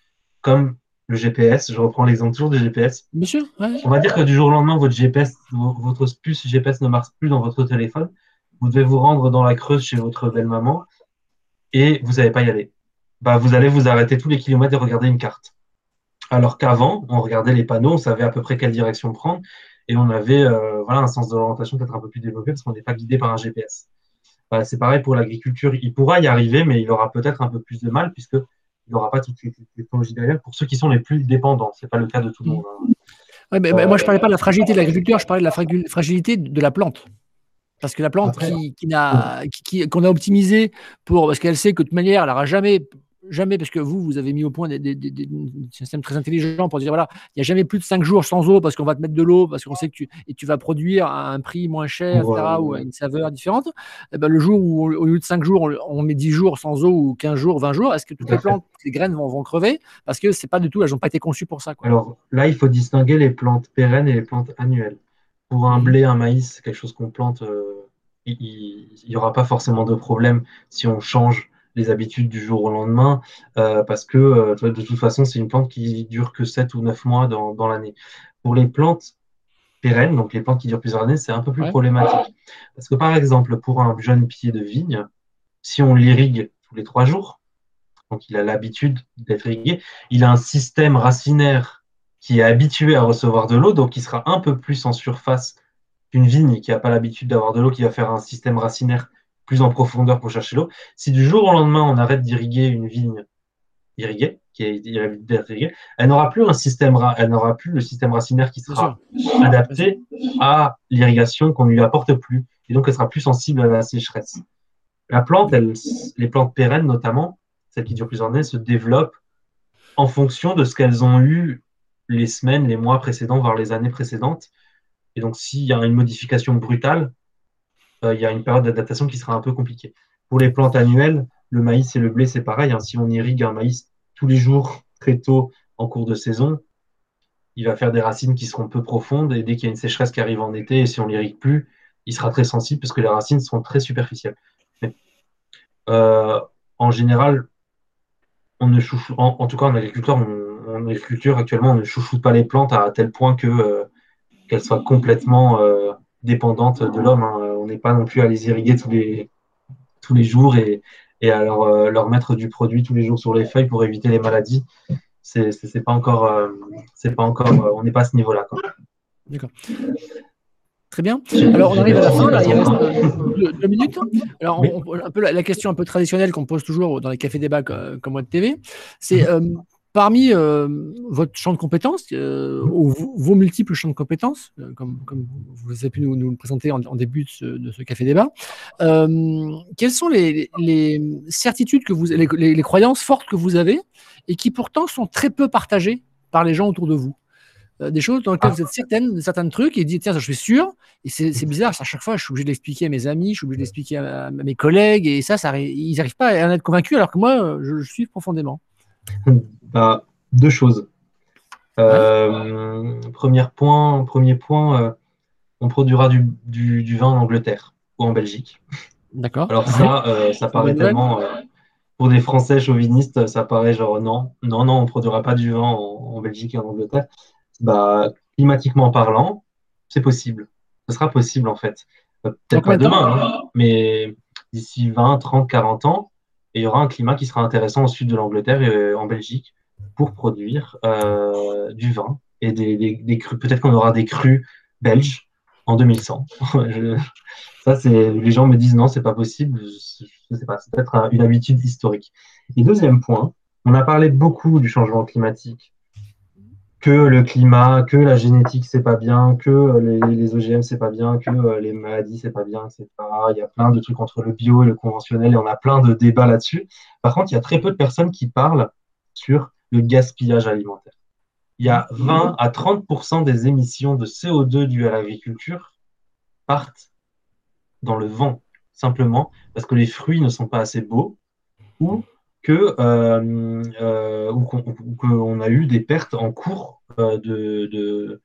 Comme le GPS, je reprends l'exemple toujours du GPS. Monsieur, On va dire que du jour au lendemain, votre GPS, votre puce GPS ne marche plus dans votre téléphone vous devez vous rendre dans la Creuse chez votre belle-maman et vous n'allez pas y aller. Bah, vous allez vous arrêter tous les kilomètres et regarder une carte. Alors qu'avant, on regardait les panneaux, on savait à peu près quelle direction prendre et on avait euh, voilà, un sens de l'orientation peut-être un peu plus développé parce qu'on n'est pas guidé par un GPS. Bah, c'est pareil pour l'agriculture. Il pourra y arriver, mais il aura peut-être un peu plus de mal puisqu'il n'aura pas toutes les technologies derrière pour ceux qui sont les plus dépendants. Ce n'est pas le cas de tout le monde. Hein. mais, moi, je ne parlais pas de la fragilité de l'agriculture, je parlais de la fragilité de la plante. Parce que la plante qu'on a, qui, a optimisée pour, parce qu'elle sait que de toute manière, elle n'aura jamais, jamais, parce que vous, vous avez mis au point des, systèmes très intelligents pour dire voilà, il n'y a jamais plus de 5 jours sans eau parce qu'on va te mettre de l'eau, parce qu'on sait que tu, et tu vas produire à un prix moins cher, etc., ou à une saveur différente. Et eh ben, le jour où, au lieu de 5 jours, on, met 10 jours sans eau ou 15 jours, 20 jours, est-ce que toutes les plantes, les graines vont, vont crever? Parce que c'est pas du tout, elles n'ont pas été conçues pour ça. Quoi. Alors là, il faut distinguer les plantes pérennes et les plantes annuelles pour un blé, un maïs, quelque chose qu'on plante, euh, il n'y aura pas forcément de problème si on change les habitudes du jour au lendemain, euh, parce que euh, de toute façon, c'est une plante qui dure que 7 ou 9 mois dans, l'année. Pour les plantes pérennes, donc les plantes qui durent plusieurs années, c'est un peu plus problématique. Parce que par exemple, pour un jeune pied de vigne, si on l'irrigue tous les 3 jours, donc il a l'habitude d'être irrigué, il a un système racinaire qui est habitué à recevoir de l'eau, donc il sera un peu plus en surface qu'une vigne qui n'a pas l'habitude d'avoir de l'eau, qui va faire un système racinaire plus en profondeur pour chercher l'eau. Si du jour au lendemain, on arrête d'irriguer une vigne irriguée, qui est irriguée, elle n'aura plus un système, elle n'aura plus le système racinaire qui sera adapté à l'irrigation qu'on ne lui apporte plus. Et donc, elle sera plus sensible à la sécheresse. La plante, les plantes pérennes notamment, celles qui durent plusieurs années, se développent en fonction de ce qu'elles ont eu les semaines, les mois précédents, voire les années précédentes. Et donc, s'il y a une modification brutale, il y a une période d'adaptation qui sera un peu compliquée. Pour les plantes annuelles, le maïs et le blé, c'est pareil. Hein. Si on irrigue un maïs tous les jours, très tôt en cours de saison, il va faire des racines qui seront peu profondes. Et dès qu'il y a une sécheresse qui arrive en été, et si on l'irrigue plus, il sera très sensible parce que les racines sont très superficielles. Euh, en général, en, tout cas en agriculture, en agriculture actuellement, on ne chouchoute pas les plantes à tel point que euh, qu'elles soient complètement euh, dépendantes de l'homme. Hein. On n'est pas non plus à les irriguer tous les, tous les jours et, et à leur, euh, leur, mettre du produit tous les jours sur les feuilles pour éviter les maladies. C'est, c'est, pas encore, euh, c'est pas encore, on n'est pas à ce niveau-là. D'accord. Très bien. Alors, on arrive à la fin, là, il reste deux, minutes. Alors, un peu la, question un peu traditionnelle qu'on pose toujours dans les cafés débats comme, comme Web TV, c'est Parmi euh, votre champ de compétences, euh, ou vos multiples champs de compétences, euh, comme, vous avez pu nous, le présenter en, début de ce, café débat, quelles sont les, certitudes que vous, les, croyances fortes que vous avez et qui pourtant sont très peu partagées par les gens autour de vous? Des choses dans lesquelles ah. vous êtes certaine de certains trucs et dites tiens ça je suis sûr et c'est bizarre à chaque fois je suis obligé de l'expliquer à mes amis je suis obligé de l'expliquer à, mes collègues et ça, ça ils n'arrivent pas à en être convaincus alors que moi je, je suis profondément bah, deux choses. Euh, premier point, premier point euh, on produira du, du, vin en Angleterre ou en Belgique. D'accord. Alors ça, euh, ça paraît tellement, pour des Français chauvinistes, ça paraît genre non, non, non, on ne produira pas du vin en, Belgique et en Angleterre. Bah, climatiquement parlant, c'est possible. Ce sera possible en fait. Peut-être pas demain, hein, mais d'ici 20, 30, 40 ans, il y aura un climat qui sera intéressant au sud de l'Angleterre et en Belgique pour produire du vin et des, des. Peut-être qu'on aura des crus belges en 2100. ça, les gens me disent non, c'est pas possible. Je sais pas, c'est peut-être une habitude historique. Et deuxième point, on a parlé beaucoup du changement climatique, que le climat, que la génétique c'est pas bien, que les, les OGM c'est pas bien, que les maladies c'est pas bien, etc. Il y a plein de trucs entre le bio et le conventionnel et on a plein de débats là-dessus. Par contre, il y a très peu de personnes qui parlent sur le gaspillage alimentaire il y a 20 à 30% des émissions de CO2 dues à l'agriculture partent dans le vent, simplement parce que les fruits ne sont pas assez beaux ou que euh, euh, qu'on a eu des pertes en cours euh, de,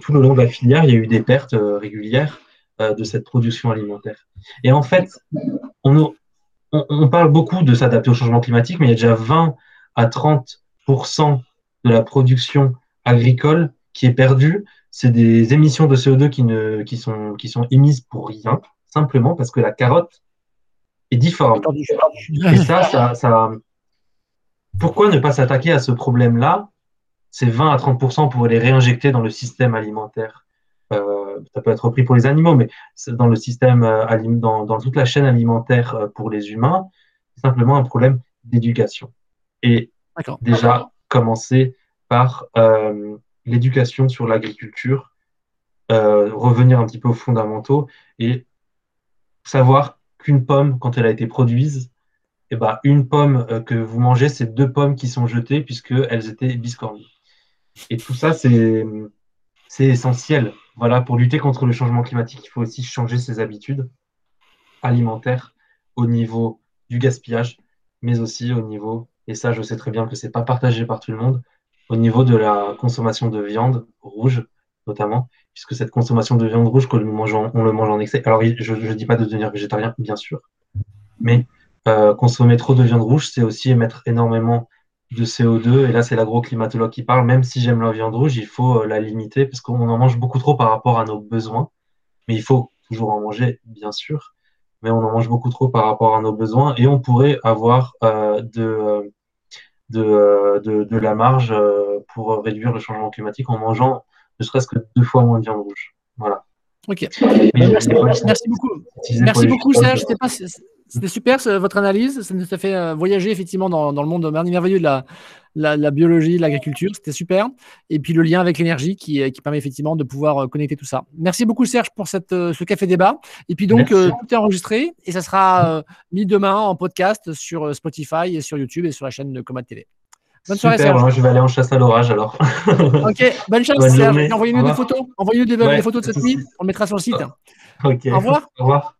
tout le long de la filière, il y a eu des pertes régulières de cette production alimentaire. Et en fait, on, on parle beaucoup de s'adapter au changement climatique, mais il y a déjà 20 à 30% de la production agricole qui est perdue. C'est des émissions de CO2 qui, ne, qui, sont, qui sont émises pour rien, simplement parce que la carotte est difforme. Et ça, ça, pourquoi ne pas s'attaquer à ce problème-là? Ces 20 à 30 pour les réinjecter dans le système alimentaire. Euh, ça peut être repris pour les animaux, mais dans le système, euh, dans, dans, toute la chaîne alimentaire euh, pour les humains, c'est simplement un problème d'éducation. Et déjà, commencer par euh, l'éducation sur l'agriculture, euh, revenir un petit peu aux fondamentaux et savoir qu'une pomme, quand elle a été produite, eh ben, une pomme euh, que vous mangez, c'est deux pommes qui sont jetées puisqu'elles étaient biscornues. Et tout ça, c'est essentiel. Voilà, pour lutter contre le changement climatique, il faut aussi changer ses habitudes alimentaires au niveau du gaspillage, mais aussi au niveau et ça je sais très bien que ce n'est pas partagé par tout le monde, au niveau de la consommation de viande rouge notamment, puisque cette consommation de viande rouge, qu'on on le mange en excès, alors je ne dis pas de devenir végétarien, bien sûr, mais euh, consommer trop de viande rouge, c'est aussi émettre énormément de CO2, et là c'est l'agroclimatologue qui parle, même si j'aime la viande rouge, il faut euh, la limiter, parce qu'on en mange beaucoup trop par rapport à nos besoins, mais il faut toujours en manger, bien sûr, mais on en mange beaucoup trop par rapport à nos besoins, et on pourrait avoir euh, de euh, de, de, la marge pour réduire le changement climatique en mangeant ne serait-ce que deux fois moins de viande rouge. Voilà. Ok. merci, beaucoup. Merci beaucoup, Serge. C'était super votre analyse. Ça nous a fait euh, voyager effectivement dans, dans le monde merveilleux de la, la, biologie, de l'agriculture. C'était super. Et puis le lien avec l'énergie qui, qui, permet effectivement de pouvoir connecter tout ça. Merci beaucoup, Serge, pour cette, ce café débat. Et puis donc, tout est enregistré et ça sera mis demain en podcast sur Spotify et sur YouTube et sur la chaîne de Comat TV. Bonne soirée, Serge. Moi, je vais aller en chasse à l'orage alors. ok, bonne chance, Serge. Envoyez-nous des photos. Envoyez-nous des, photos de cette nuit. On le mettra sur le site. Ok. Au revoir. Au revoir.